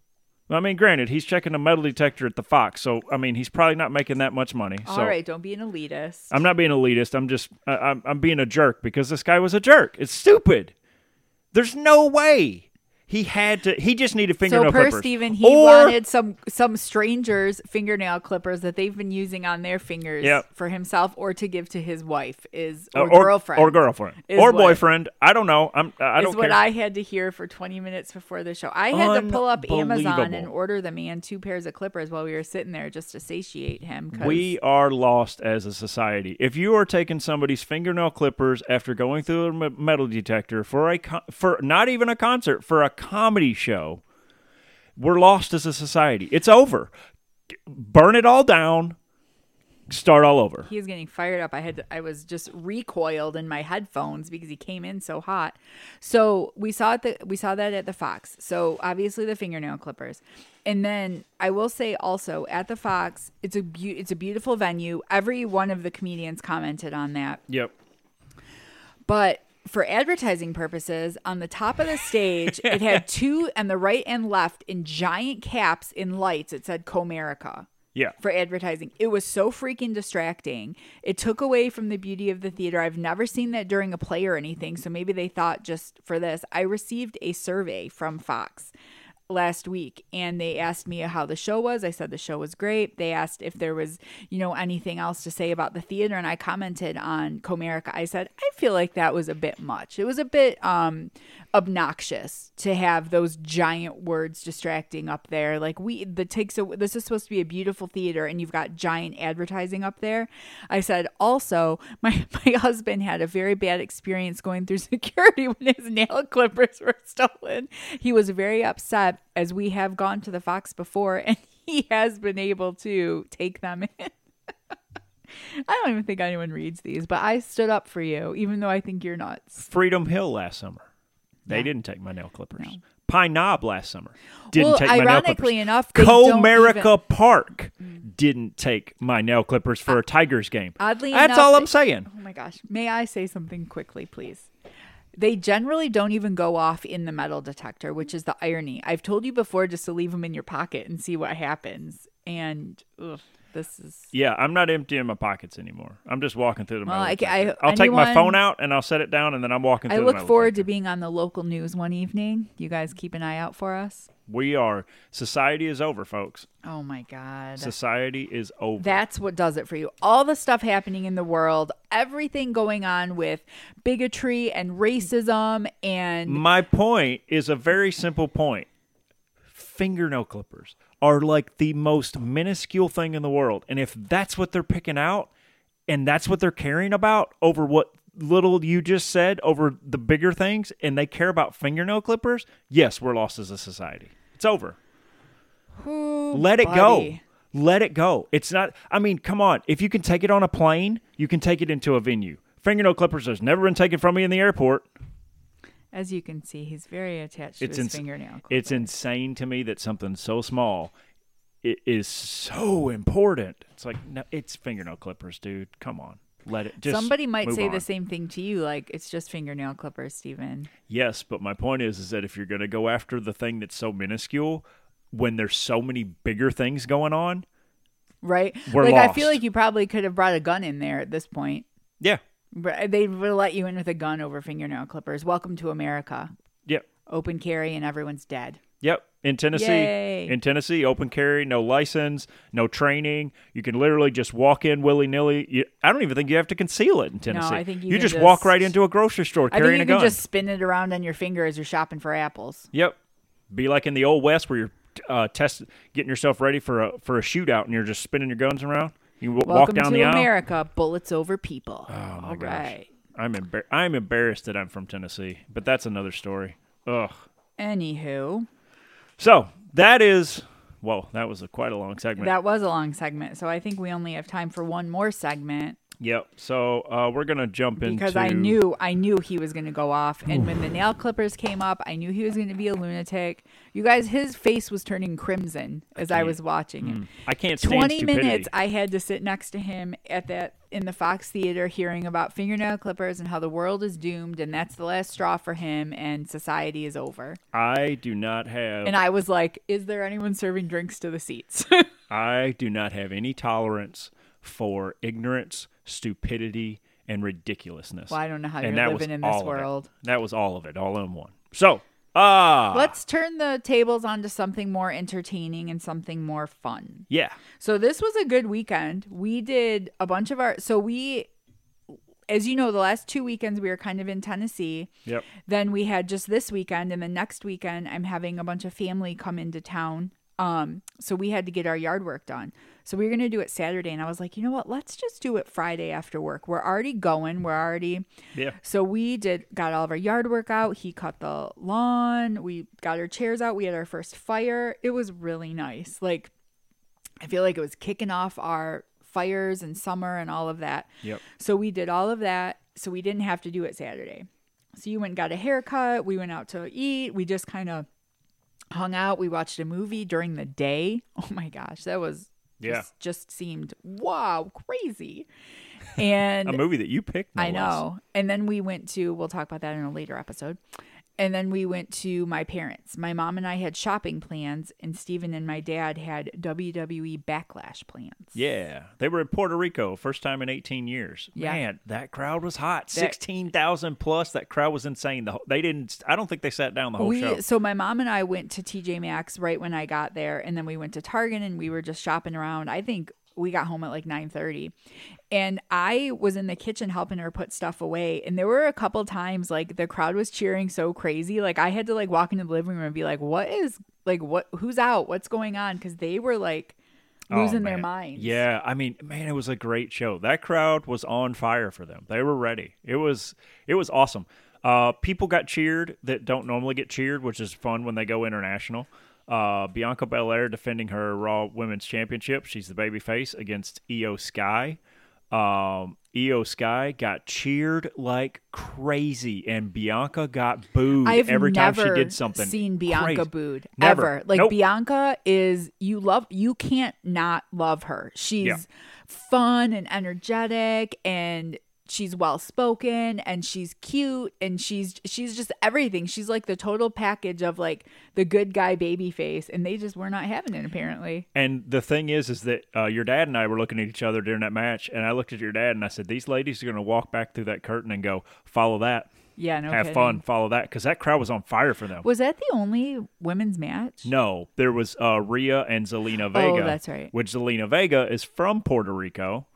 I mean, granted, he's checking a metal detector at the Fox, so I mean, he's probably not making that much money. so All right, don't be an elitist. I'm not being elitist. I'm just I, I'm I'm being a jerk because this guy was a jerk. It's stupid. There's no way he had to. He just needed fingernail so per clippers. Steven, he Or- wanted some some strangers fingernail clippers that they've been using on their fingers Yep. for himself or to give to his wife is uh, or, or, girlfriend or girlfriend or what- boyfriend. I don't know. I'm I is don't what care. I had to hear for 20 minutes before the show. I had to pull up Amazon and order the man two pairs of clippers while we were sitting there just to satiate him. We are lost as a society. If you are taking somebody's fingernail clippers after going through a metal detector for a co- for not even a concert for a comedy show, we're lost as a society. It's over. Burn it all down. Start all over. he was getting fired up. I had I was just recoiled in my headphones because he came in so hot. So we saw it the, we saw that at the Fox. So obviously the fingernail clippers. And then I will say also at the Fox, it's a beau- it's a beautiful venue. Every one of the comedians commented on that. Yep. But for advertising purposes, on the top of the stage, it had two and the right and left in giant caps in lights. It said Comerica Yeah. for advertising. It was so freaking distracting. It took away from the beauty of the theater. I've never seen that during a play or anything. So maybe they thought just for this. I received a survey from Fox last week and they asked me how the show was. I said the show was great. They asked if there was, you know, anything else to say about the theater and I commented on Comerica. I said, I feel like that was a bit much. It was a bit um obnoxious to have those giant words distracting up there. Like we the takes a, this is supposed to be a beautiful theater and you've got giant advertising up there. I said also my my husband had a very bad experience going through security when his nail clippers were stolen. He was very upset as we have gone to the Fox before and he has been able to take them in. I don't even think anyone reads these, but I stood up for you, even though I think you're nuts. Freedom Hill last summer. They didn't take my nail clippers. No. Pine Knob last summer didn't well, take my nail clippers. ironically enough, Comerica even- Mm. Park didn't take my nail clippers for a Tigers game. Oddly That's enough, all I'm saying. Oh my gosh. May I say something quickly, please? They generally don't even go off in the metal detector, which is the irony. I've told you before just to leave them in your pocket and see what happens. And ugh, this is Yeah, I'm not emptying my pockets anymore. I'm just walking through the Well, I, I, i'll take my phone out and I'll set it down and then I'm walking I through the look forward to being on the local news one evening. You guys keep an eye out for us. We are society is over, folks. Oh my god. Society is over. That's what does it for you. All the stuff happening in the world, everything going on with bigotry and racism and My point is a very simple point. Fingernail clippers are like the most minuscule thing in the world. And if that's what they're picking out and that's what they're caring about over what little you just said over the bigger things and they care about fingernail clippers, yes, we're lost as a society. It's over. Ooh, Let it buddy. go. Let it go. It's not I mean, come on. If you can take it on a plane, you can take it into a venue. Fingernail clippers has never been taken from me in the airport. As you can see, he's very attached to It's his ins- fingernail. It's insane to me that something so small it is so important. It's like no, it's fingernail clippers, dude. Come on, let it. Just Somebody might say on. the same thing to you, like it's just fingernail clippers, Steven. Yes, but my point is, is that if you're going to go after the thing that's so minuscule, when there's so many bigger things going on, Right? We're like I feel like you probably could have brought a gun in there at this point. yeah, They would let you in with a gun over fingernail clippers. Welcome to America. yep, Open carry and everyone's dead. yep. In Tennessee, Yay. in Tennessee, open carry, no license, no training. You can literally just walk in willy nilly. I don't even think you have to conceal it in Tennessee. No, I think you you can just, walk right into a grocery store I carrying a gun. You can just spin it around on your finger as you're shopping for apples. Yep. Be like in the old west where you're uh, test getting yourself ready for a for a shootout and you're just spinning your guns around. You w- walk Welcome down to the aisle. America. Bullets over people. Oh my All gosh. right. I'm embar- I'm embarrassed that I'm from Tennessee, but that's another story. Ugh. Anywho, So that is whoa, that was a, quite a long segment. that was a long segment, so I think we only have time for one more segment yep. So uh, we're gonna jump into because into I knew I knew he was going to go off, and when the nail clippers came up, I knew he was going to be a lunatic. You guys, his face was turning crimson as I, can't- was watching him. I can't stand 20 stupidity. minutes I had to sit next to him at that in the Fox Theater hearing about fingernail clippers and how the world is doomed and that's the last straw for him and society is over. I do not have And I was like, is there anyone serving drinks to the seats? I do not have any tolerance for ignorance, stupidity, and ridiculousness. well, I don't know how and you're living in this world. That was all of it, all in one. So, ah, Let's turn the tables onto something more entertaining and something more fun. yeah, So this was a good weekend. We did a bunch of our so we as you know, the last two weekends we were kind of in Tennessee. yep, Then we had just this weekend, and the next weekend I'm having a bunch of family come into town. Um, so we had to get our yard work done. So we were gonna do it Saturday, and I was like, you know what? Let's just do it Friday after work. We're already going. We're already. yeah. So we did got all of our yard work out. He cut the lawn. We got our chairs out. We had our first fire. It was really nice. Like I feel like it was kicking off our fires and summer and all of that. Yep. So we did all of that. So we didn't have to do it Saturday. So you went and got a haircut. We went out to eat. We just kind of hung out. We watched a movie during the day. Oh my gosh, that was Yeah. just, just seemed wow crazy. And A movie that you picked. no I less. know. And then we went to, we'll talk about that in a later episode. And then we went to my parents. My mom and I had shopping plans, and Steven and my dad had WWE backlash plans. Yeah, they were in Puerto Rico, first time in 18 years. Yeah. Man, that crowd was hot. 16,000 plus. That crowd was insane. The they didn't. I don't think they sat down the whole we show. so my mom and I went to TJ Maxx right when I got there, and then we went to Target and we were just shopping around. I think we got home at like nine thirty, and I was in the kitchen helping her put stuff away. And there were a couple times like the crowd was cheering so crazy, like I had to like walk into the living room and be like, "What is like what? Who's out? What's going on?" Because they were like Oh, losing their man. minds. Yeah, I mean, man, it was a great show. That crowd was on fire for them. They were ready. It was it was awesome. Uh, people got cheered that don't normally get cheered, which is fun when they go international. Uh, Bianca Belair defending her Raw Women's Championship. She's the baby face against Iyo Sky. Um, Iyo Sky got cheered like crazy, and Bianca got booed I've every time she did something. seen Bianca crazy. booed Never. ever. Like Nope. Bianca is you love you can't not love her. She's Yeah. fun and energetic and she's well spoken and she's cute and she's she's just everything. She's like the total package of like the good guy baby face and they just were not having it apparently. And the thing is, is that uh, your dad and I were looking at each other during that match, and I looked at your dad and I said, "These ladies are going to walk back through that curtain and go follow that, Yeah, no have kidding. fun, follow that," because that crowd was on fire for them. Was that the only women's match? No, there was uh, Rhea and Zelina Vega. Oh, that's right. Which Zelina Vega is from Puerto Rico.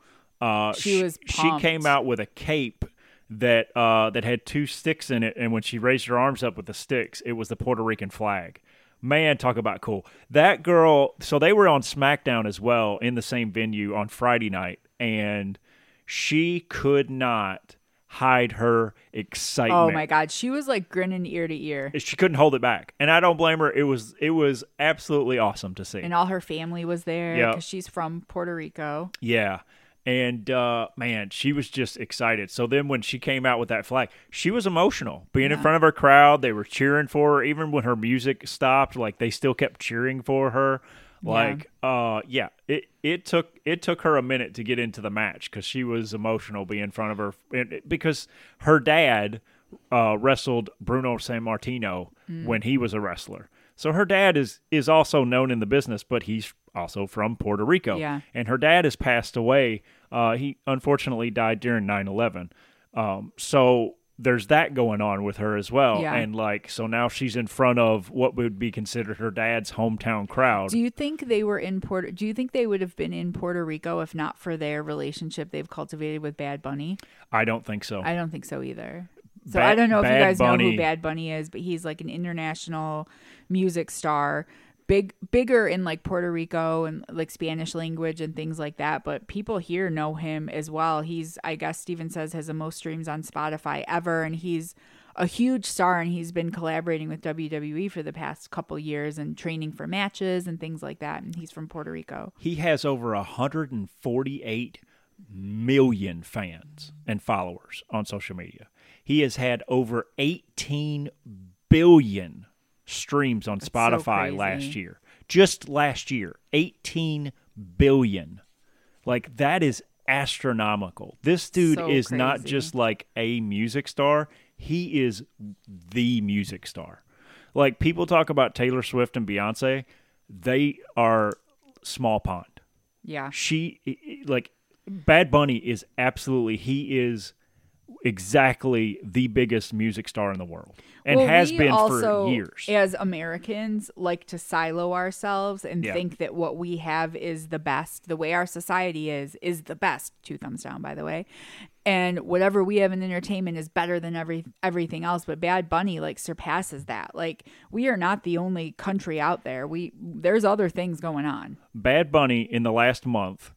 Uh, She was she pumped. came out with a cape that uh, that had two sticks in it, and when she raised her arms up with the sticks, it was the Puerto Rican flag. Man, talk about cool. That girl. So they were on SmackDown as well in the same venue on Friday night, and she could not hide her excitement Oh my god, she was like grinning ear to ear. she couldn't hold it back and i don't blame her it was it was absolutely awesome to see And all her family was there because she's from Puerto Rico. yeah and uh man she was just excited. So then when she came out with that flag she was emotional being in front of her crowd. They were cheering for her. Even when her music stopped like they still kept cheering for her. Like uh yeah it it took it took her a minute to get into the match because she was emotional being in front of her. And because her dad uh wrestled Bruno Sammartino Mm. when he was a wrestler. So her dad is is also known in the business but he's also from puerto rico Yeah. and her dad has passed away. Uh, he unfortunately died during 9/11. Um, so there's that going on with her as well, Yeah. and like so now she's in front of what would be considered her dad's hometown crowd. Do you think they were in Puerto do you think they would have been in Puerto Rico if not for their relationship they've cultivated with Bad Bunny? I don't think so. I don't think so either. So Bad- I don't know if you guys know who Bad Bunny is, but he's like an international music star. Big bigger in like Puerto Rico and like Spanish language and things like that, but people here know him as well. He's I guess Steven says has the most streams on Spotify ever and he's a huge star and he's been collaborating with WWE for the past couple years and training for matches and things like that and he's from Puerto Rico. he has over 148 million fans and followers on social media. He has had over 18 billion streams on so Spotify crazy. last year. Just last year, 18 billion. Like that is astronomical. This dude So is not just like a music star, he is the music star. Like people talk about Taylor Swift and Beyonce, they are small pond Yeah. she like Bad Bunny is absolutely he is exactly the biggest music star in the world and Well, has been also, for years. As Americans, like to silo ourselves and Yeah. think that what we have is the best. The way our society is is the best. Two thumbs down, by the way. And whatever we have in entertainment is better than every everything else. But Bad Bunny like surpasses that. Like we are not the only country out there. We there's other things going on. Bad Bunny in the last month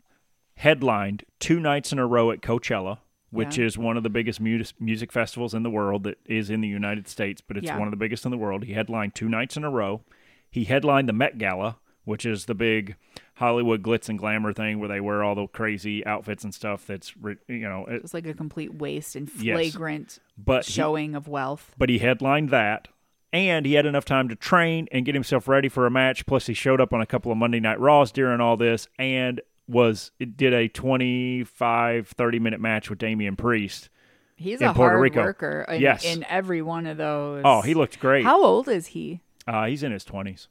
headlined two nights in a row at Coachella, which Yeah. is one of the biggest mu- music festivals in the world that is in the United States, but it's Yeah. one of the biggest in the world. He headlined two nights in a row. He headlined the Met Gala, which is the big Hollywood glitz and glamour thing where they wear all the crazy outfits and stuff. That's you know, it, It's like a complete waste and Yes. flagrant but he- showing of wealth. but he headlined that and he had enough time to train and get himself ready for a match plus he showed up on a couple of monday night raws during all this and was it did a 25 30 minute match with Damian Priest He's a Puerto hard Rico. worker in, Yes. in every one of those. oh he looked great How old is he? uh, he's in his 20s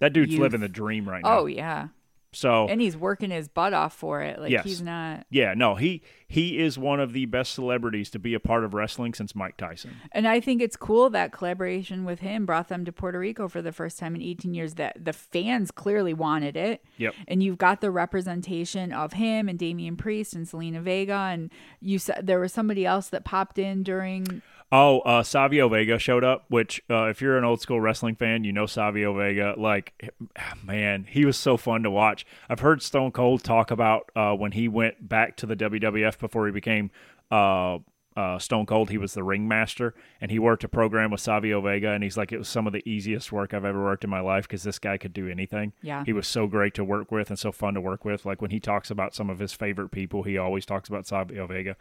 that dude's Youth. living the dream right now Oh yeah, so and he's working his butt off for it. Like Yes. he's not. yeah no he he is one of the best celebrities to be a part of wrestling since Mike Tyson And I think it's cool that collaboration with him brought them to Puerto Rico for the first time in 18 years. That the fans clearly wanted it. Yep. And you've got the representation of him and Damian Priest and Zelina Vega, and you said there was somebody else that popped in during. Oh, uh, Savio Vega showed up, which, uh, if you're an old school wrestling fan, you know Savio Vega. Like, man, he was so fun to watch. I've heard Stone Cold talk about uh, when he went back to the WWF before he became uh, uh, Stone Cold. He was the ringmaster, and he worked a program with Savio Vega, and he's like, it was some of the easiest work I've ever worked in my life because this guy could do anything. Yeah. He was so great to work with and so fun to work with. Like, when he talks about some of his favorite people, he always talks about Savio Vega.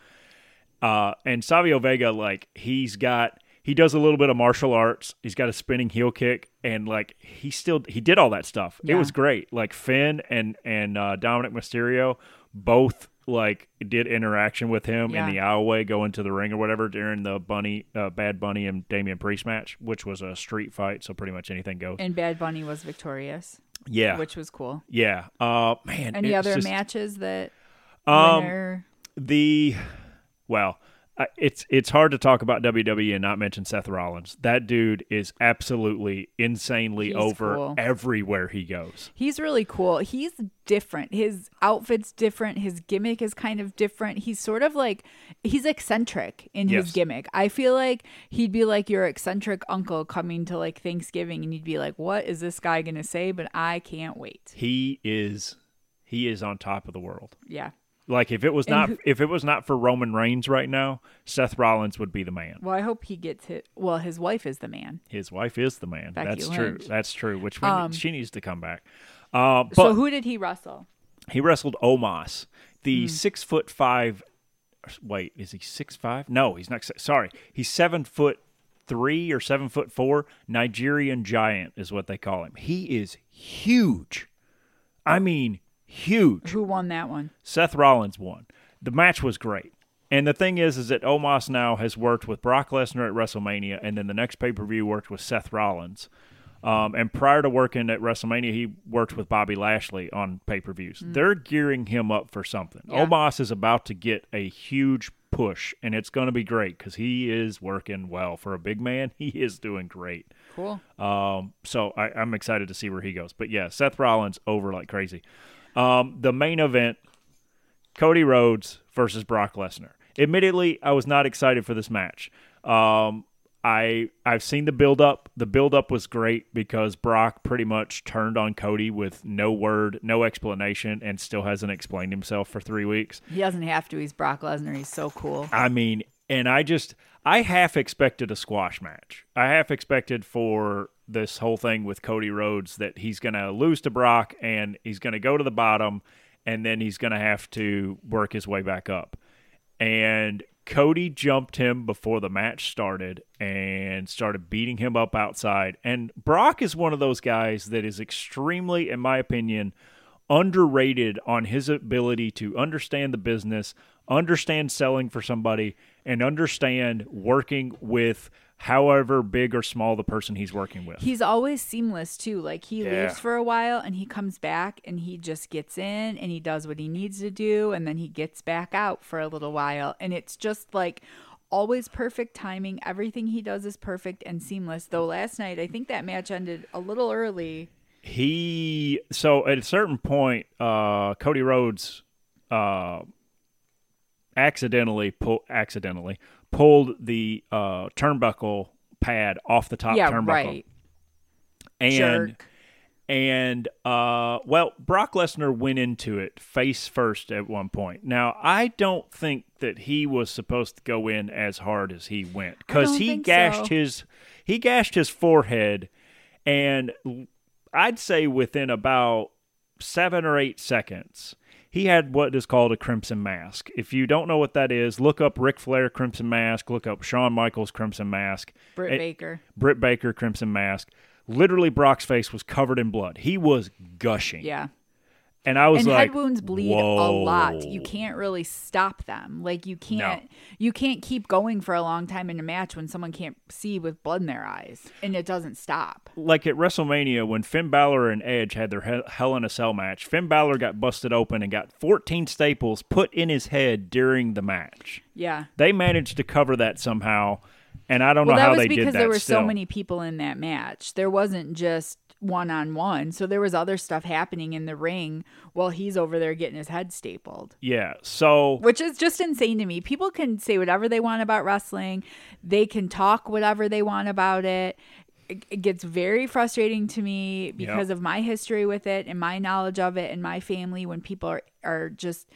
Uh, and Savio Vega, like he's got, he does a little bit of martial arts. He's got a spinning heel kick, and like he still he did all that stuff. It was great. Like Finn and and uh, Dominik Mysterio both like did interaction with him Yeah. in the aisleway going to the ring or whatever during the Bunny, uh, Bad Bunny and Damian Priest match, which was a street fight, so pretty much anything goes. And Bad Bunny was victorious, yeah, which was cool. yeah. Uh, man, Any other just- matches that Um, winner? the well it's it's hard to talk about WWE and not mention Seth Rollins. That dude is absolutely insanely He's over cool. everywhere he goes. He's really cool. He's different. His outfit's different. His gimmick is kind of different. He's sort of like he's eccentric in his gimmick. I feel like he'd be like your eccentric uncle coming to like Thanksgiving and you'd be like, "What is this guy going to say?" but I can't wait. He is he is on top of the world. Yeah. Like if it was not who- if it was not for Roman Reigns right now, Seth Rollins would be the man. Well, I hope he gets it. Well, his wife is the man. His wife is the man. Becky That's true. That's true. Which we, Um, she needs to come back. Uh, but so who did he wrestle? He wrestled Omos, the Hmm. six foot five. Wait, is he six five? No, he's not. Sorry, he's seven foot three or seven foot four. Nigerian giant is what they call him. He is huge. I mean, huge. Who won that one? Seth Rollins won. The match was great. And the thing is, is that Omos now has worked with Brock Lesnar at WrestleMania, and then the next pay per view worked with Seth Rollins. Um, and prior to working at WrestleMania, he worked with Bobby Lashley on pay per views. They're gearing him up for something. Yeah. Omos is about to get a huge push, and it's going to be great because he is working well for a big man. He is doing great. Cool. Um, so I, I'm excited to see where he goes. But yeah, Seth Rollins over like crazy. Um, the main event, Cody Rhodes versus Brock Lesnar. Admittedly, I was not excited for this match. Um, I I've seen the build up. The build up was great because Brock pretty much turned on Cody with no word, no explanation, and still hasn't explained himself for three weeks. He doesn't have to. He's Brock Lesnar. He's so cool. I mean, and I just I half expected a squash match. I half expected for this whole thing with Cody Rhodes that he's going to lose to Brock and he's going to go to the bottom and then he's going to have to work his way back up. And Cody jumped him before the match started and started beating him up outside. And Brock is one of those guys that is extremely, in my opinion, underrated on his ability to understand the business, understand selling for somebody, and understand working with however big or small the person he's working with. He's always seamless too. Like he Yeah. leaves for a while and he comes back and he just gets in and he does what he needs to do and then he gets back out for a little while and it's just like always perfect timing. Everything he does is perfect and seamless. Though last night I think that match ended a little early. he so at a certain point uh cody rhodes uh accidentally pull accidentally pulled the uh turnbuckle pad off the top yeah, turnbuckle right. and Jerk. and uh well brock lesnar went into it face first at one point now i don't think that he was supposed to go in as hard as he went because he gashed so. his he gashed his forehead and I'd say within about seven or eight seconds, he had what is called a crimson mask. If you don't know what that is, look up Ric Flair crimson mask, look up Shawn Michaels crimson mask, Britt It- Baker. Britt Baker crimson mask. Literally, Brock's face was covered in blood. He was gushing. Yeah. And I was and like, head wounds bleed a lot. You can't really stop them. Like you can't you can't keep going for a long time in a match when someone can't see with blood in their eyes and it doesn't stop. like at WrestleMania when Finn Balor and Edge had their Hell- in a Cell match, Finn Balor got busted open and got 14 staples put in his head during the match. Yeah. They managed to cover that somehow, and I don't Well, know how they did because that. there were still. so many people in that match. There wasn't just one on one. So there was other stuff happening in the ring while he's over there getting his head stapled. Yeah. So Which is just insane to me. People can say whatever they want about wrestling. They can talk whatever they want about it. It it gets very frustrating to me because Yep. of my history with it and my knowledge of it and my family when people are, are just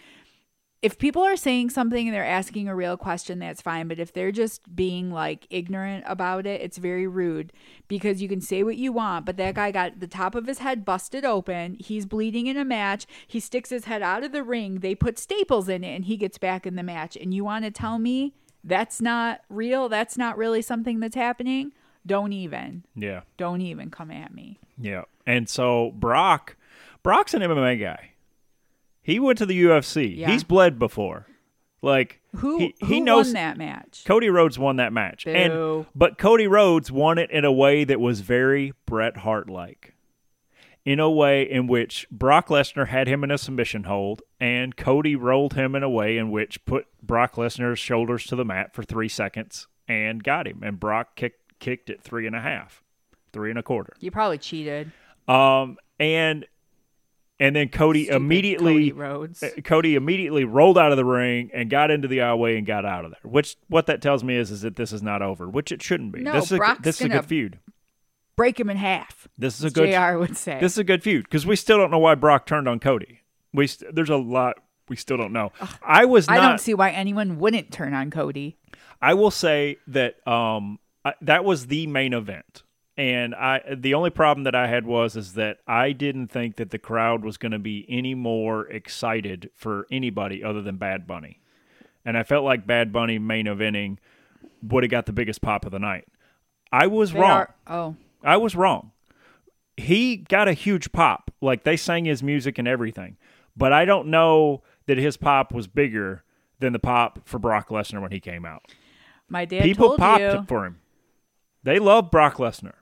if people are saying something and they're asking a real question, that's fine. But if they're just being like ignorant about it, it's very rude because you can say what you want. But that guy got the top of his head busted open. He's bleeding in a match. He sticks his head out of the ring. They put staples in it and he gets back in the match. And you want to tell me that's not real? That's not really something that's happening? Don't even. yeah, Don't even come at me. yeah. And so Brock, Brock's an MMA guy. He went to the UFC. Yeah. He's bled before. Like Who he, who he knows won that match? Cody Rhodes won that match. Boo. And but Cody Rhodes won it in a way that was very Bret Hart like. In a way in which Brock Lesnar had him in a submission hold and Cody rolled him in a way in which put Brock Lesnar's shoulders to the mat for three seconds and got him. And Brock kicked kicked it three and a half, three and a quarter. You probably cheated. Um and and then Cody Stupid immediately Cody uh, Cody immediately rolled out of the ring and got into the aisleway and got out of there. Which what that tells me is is that this is not over, which it shouldn't be. No, this is a, this is a good feud. Break him in half. This is a good JR would say. this is a good feud because we still don't know why Brock turned on Cody. We st- there's a lot we still don't know. I was I don't see why anyone wouldn't turn on Cody. I will say that um I, that was the main event. And I the only problem that I had was is that I didn't think that the crowd was going to be any more excited for anybody other than Bad Bunny. And I felt like Bad Bunny main eventing would have got the biggest pop of the night. I was They wrong. are- oh, I was wrong. He got a huge pop. Like they sang his music and everything. But I don't know that his pop was bigger than the pop for Brock Lesnar when he came out. my dad People popped you. for him. They love Brock Lesnar.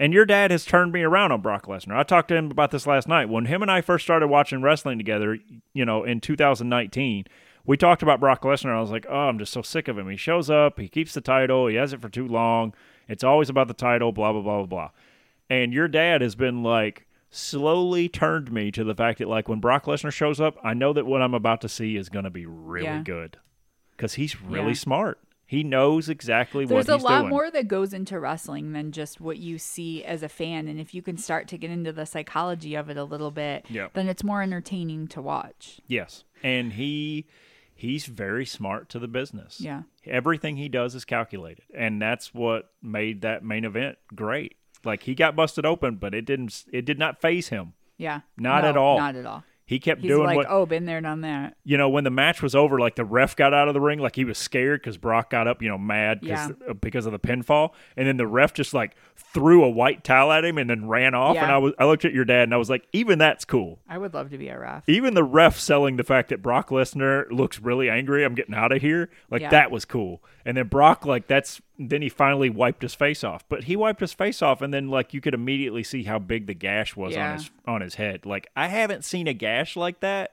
And your dad has turned me around on Brock Lesnar. I talked to him about this last night. When him and I first started watching wrestling together, you know, in 2019, we talked about Brock Lesnar. I was like, oh, I'm just so sick of him. He shows up, he keeps the title, he has it for too long. It's always about the title, blah, blah, blah, blah, blah. And your dad has been like, slowly turned me to the fact that, like, when Brock Lesnar shows up, I know that what I'm about to see is going to be really Yeah. good because he's really Yeah. smart. He knows exactly There's what he's doing. There's a lot more that goes into wrestling than just what you see as a fan. And if you can start to get into the psychology of it a little bit, Yeah. then it's more entertaining to watch. Yes, and he he's very smart to the business. Yeah. everything he does is calculated, and that's what made that main event great. Like he got busted open, but it didn't. It did not phase him. Yeah. Not No, at all. Not at all. He kept He's doing like, what oh, been there, done that. you know when the match was over. Like the ref got out of the ring, like he was scared because Brock got up, you know, mad because Yeah. Uh, because of the pinfall, and then the ref just like threw a white towel at him and then ran off. And I was I looked at your dad and I was like, even that's cool. I would love to be a ref. even the ref selling the fact that Brock Lesnar looks really angry, I'm getting out of here. Like Yeah. that was cool. And then Brock, like that's then he finally wiped his face off. But he wiped his face off, and then like you could immediately see how big the gash was Yeah. on his on his head. Like I haven't seen a gash like that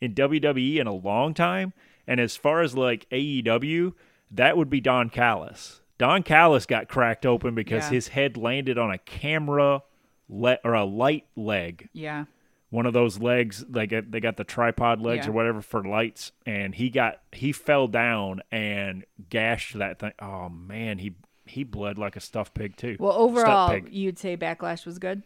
in WWE in a long time. And as far as like AEW, that would be Don Callis. Don Callis got cracked open because Yeah. his head landed on a camera le- or a light leg Yeah. One of those legs they get they got the tripod legs Yeah. or whatever for lights and he got he fell down and gashed that thing oh man he he bled like a stuffed pig too Well, overall, you'd say Backlash was good.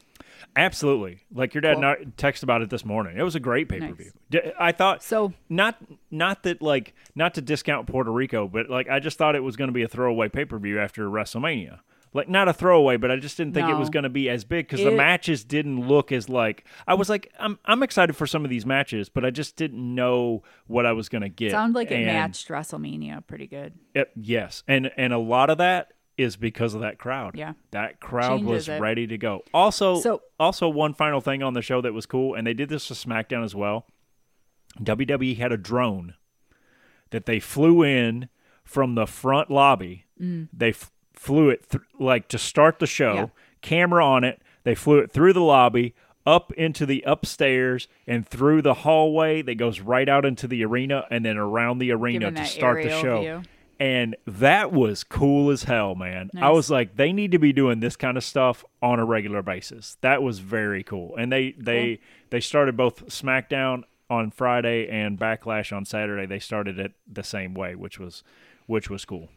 absolutely like your dad Cool. and I texted about it this morning it was a great pay-per-view Nice. I thought So not not that like not to discount puerto rico but like i just thought it was going to be a throwaway pay-per-view after wrestlemania like not a throwaway but i just didn't think it was going to be as big because the matches didn't look as like i was like i'm, I'm excited for some of these matches but i just didn't know what i was going to get. Sound like it matched WrestleMania pretty good. Yep, yes. And and a lot of that is because of that crowd. Yeah. that crowd was it. ready to go. Also So- also one final thing on the show that was cool and they did this to smackdown as well. Wwe had a drone that they flew in from the front lobby. Mm. They f- flew it th- like to start the show Yeah. camera on it they flew it through the lobby up into the upstairs and through the hallway that goes right out into the arena and then around the arena to start the show view. and that was cool as hell, man. I was like, they need to be doing this kind of stuff on a regular basis. That was very cool. And they they they started both SmackDown on Friday and Backlash on Saturday. They started it the same way, which was which was cool.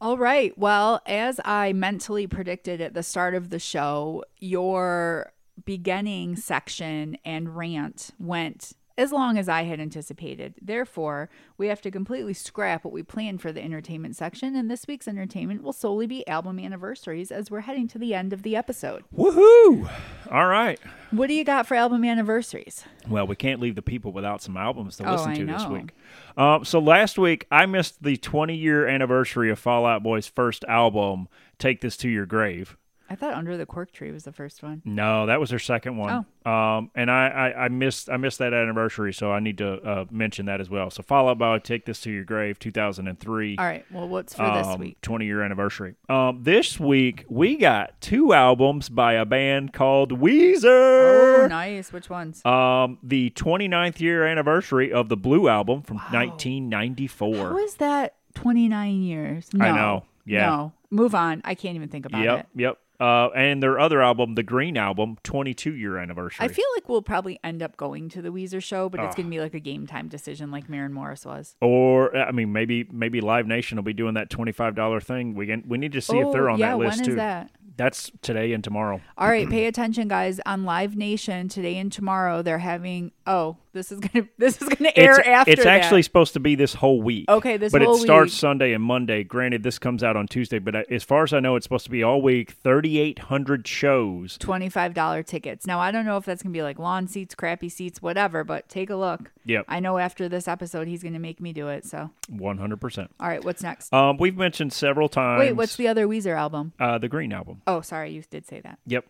All right. Well, as I mentally predicted at the start of the show, your beginning section and rant went as long as I had anticipated. Therefore, we have to completely scrap what we planned for the entertainment section, and this week's entertainment will solely be album anniversaries as we're heading to the end of the episode. Woohoo! All right. What do you got for album anniversaries? Well, we can't leave the people without some albums to Oh, listen to this week. Um, so last week I missed the 20 year anniversary of Fall Out Boy's first album, "Take This to Your Grave." I thought Under the Cork Tree was the first one. No, that was their second one. Oh. Um, and I, I, I missed I missed that anniversary, so I need to uh, mention that as well. So Fall Out Boy, Take This to Your Grave, 2003. All right. Well, what's for this um, week? 20 year anniversary. Um, this week we got two albums by a band called Weezer. Oh, nice. Which ones? Um, the 29th year anniversary of the Blue album from 1994. How is that 29 years? No. I know. Yeah. No. Move on. I can't even think about Yep, it. yep. Uh, and their other album, the Green album, 22 year anniversary. I feel like we'll probably end up going to the Weezer show, but it's Ah. going to be like a game time decision like Maren Morris was. or I mean, maybe maybe Live Nation will be doing that twenty five dollar thing. We can, we need to see if they're Oh, on yeah, that list when too. that? That's today and tomorrow. All right, pay attention, guys. On Live Nation today and tomorrow, they're having. Oh, this is gonna this is gonna air it's after. it's that. actually supposed to be this whole week. Okay, this but it starts week. Sunday and Monday. Granted, this comes out on Tuesday, but uh, as far as I know, it's supposed to be all week. Thirty eight hundred shows. twenty-five dollar tickets. Now I don't know if that's gonna be like lawn seats, crappy seats, whatever. But take a look. Yep, I know after this episode, he's gonna make me do it. So, one hundred percent. all right, what's next? Um, we've mentioned several times. Wait, what's the other Weezer album? uh, the Green album? Oh, sorry, you did say that. Yep,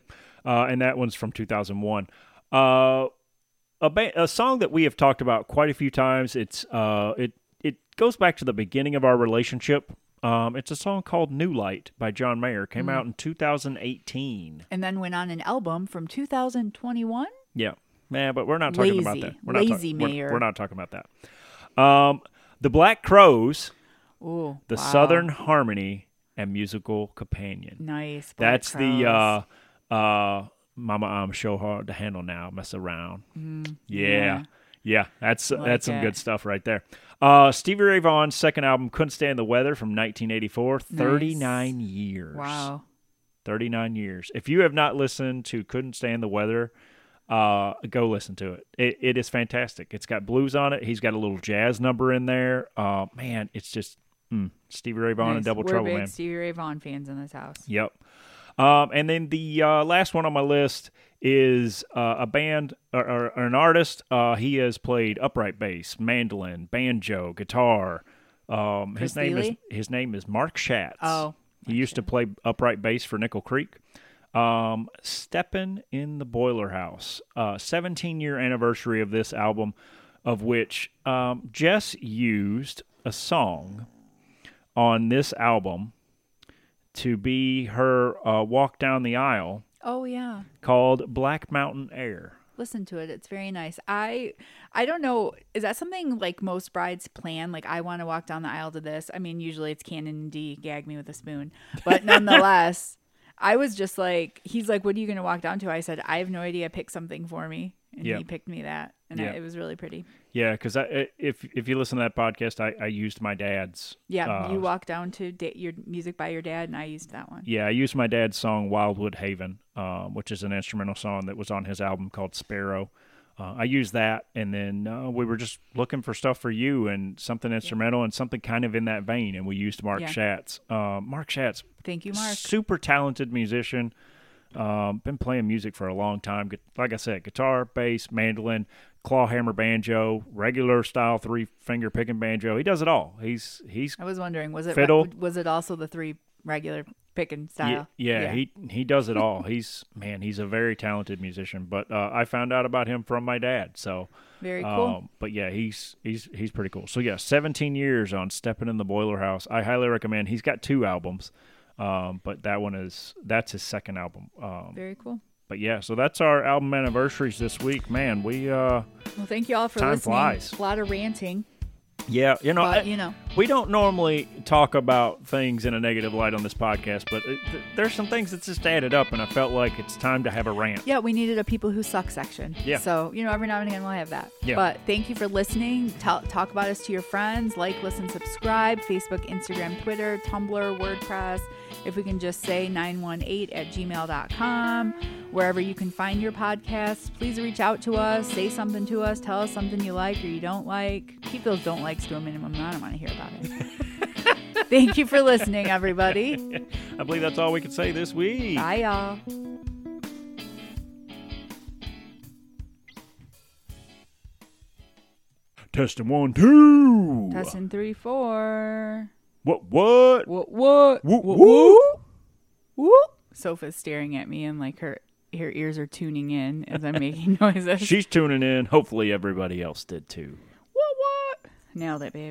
uh, and that one's from two thousand one. Uh, a ba- a song that we have talked about quite a few times. It's uh, it it goes back to the beginning of our relationship. Um, it's a song called "New Light" by John Mayer. Came Mm. out in 2018. And then went on an album from 2021. Yeah, man, but we're not talking about that. We're not talk- Lazy we're- Mayer. We're, not talking about that. Um, the Black Crowes, Ooh, the wow. Southern Harmony and Musical Companion. Nice. Black That's the uh, uh, Mama. I'm so hard to handle now. Mess around. yeah. Mm, yeah. Yeah, that's Like that's some it. good stuff right there. Uh, Stevie Ray Vaughan's second album, "Couldn't Stand the Weather" from 1984. 39 years. Wow. 39 years. If you have not listened to Couldn't Stand the Weather, uh, go listen to it. it. It is fantastic. It's got blues on it. He's got a little jazz number in there. Uh, man, it's just mm, Stevie Ray Vaughan and Nice. Double We're Trouble, big man. Stevie Ray Vaughan fans in this house. Yep. Um, and then the uh, last one on my list is uh, a band or, or, or an artist. Uh, he has played upright bass, mandolin, banjo, guitar. Um, his name is his name is Mark Schatz. Oh, he used to play upright bass for Nickel Creek. Um, Steppin' in the Boiler House, uh, 17 year anniversary of this album, of which um, Jess used a song on this album to be her uh, walk down the aisle Oh yeah. called Black Mountain Air. Listen to it. It's very nice. I I don't know. Is that something like most brides plan? Like I want to walk down the aisle to this. I mean, usually it's Canon D, gag me with a spoon. But nonetheless, I was just like, he's like, "What are you going to walk down to?" I said, "I have no idea. Pick something for me." And Yeah. he picked me that, and I, it was really pretty. Yeah, because if if you listen to that podcast, I, I used my dad's. Yeah, uh, you walk down to da- your music by your dad, and I used that one. Yeah, I used my dad's song "Wildwood Haven," um, which is an instrumental song that was on his album called "Sparrow." Uh, I used that, and then uh, we were just looking for stuff for you and something instrumental and something kind of in that vein, and we used Mark Yeah. Schatz. Uh, Mark Schatz, Thank you, Mark. super talented musician. Um, been playing music for a long time. Like I said, guitar, bass, mandolin, clawhammer banjo, regular style three finger picking banjo. He does it all. He's he's I was wondering, was it Fiddle. was it also the three regular picking Yeah, style? yeah, he he does it all. he's man, he's a very talented musician. But uh, I found out about him from my dad. So, very cool. um, but yeah, he's he's he's pretty cool. So yeah, 17 years on Stepping in the Boiler House. I highly recommend. He's got two albums, um, but that one is that's his second album. Um, very cool. but yeah, so that's our album anniversaries this week. Man, we uh, Well, thank you all for Time listening. flies. A lot of ranting, yeah, you know, but you know, we don't normally talk about things in a negative light on this podcast, but it, th- there's some things that just added up, and I felt like it's time to have a rant. yeah, we needed a people who suck section. Yeah. So you know, every now and again we'll have that. Yeah. But thank you for listening. Talk about us to your friends. Like, listen, subscribe. Facebook, Instagram, Twitter, Tumblr, WordPress. If we can just say 918 at gmail.com. Wherever you can find your podcasts, please reach out to us. Say something to us. Tell us something you like or you don't like. Keep those don't likes to a minimum. I don't want to hear about it. Thank you for listening, everybody. I believe that's all we can say this week. Bye, y'all. Testing one, two. Testing three, four. What? What? What? What? What? whoop. Whoop. Sofa's staring at me and like her her ears are tuning in as I'm making noises. She's tuning in. Hopefully, everybody else did too. what what? Nailed it, babe.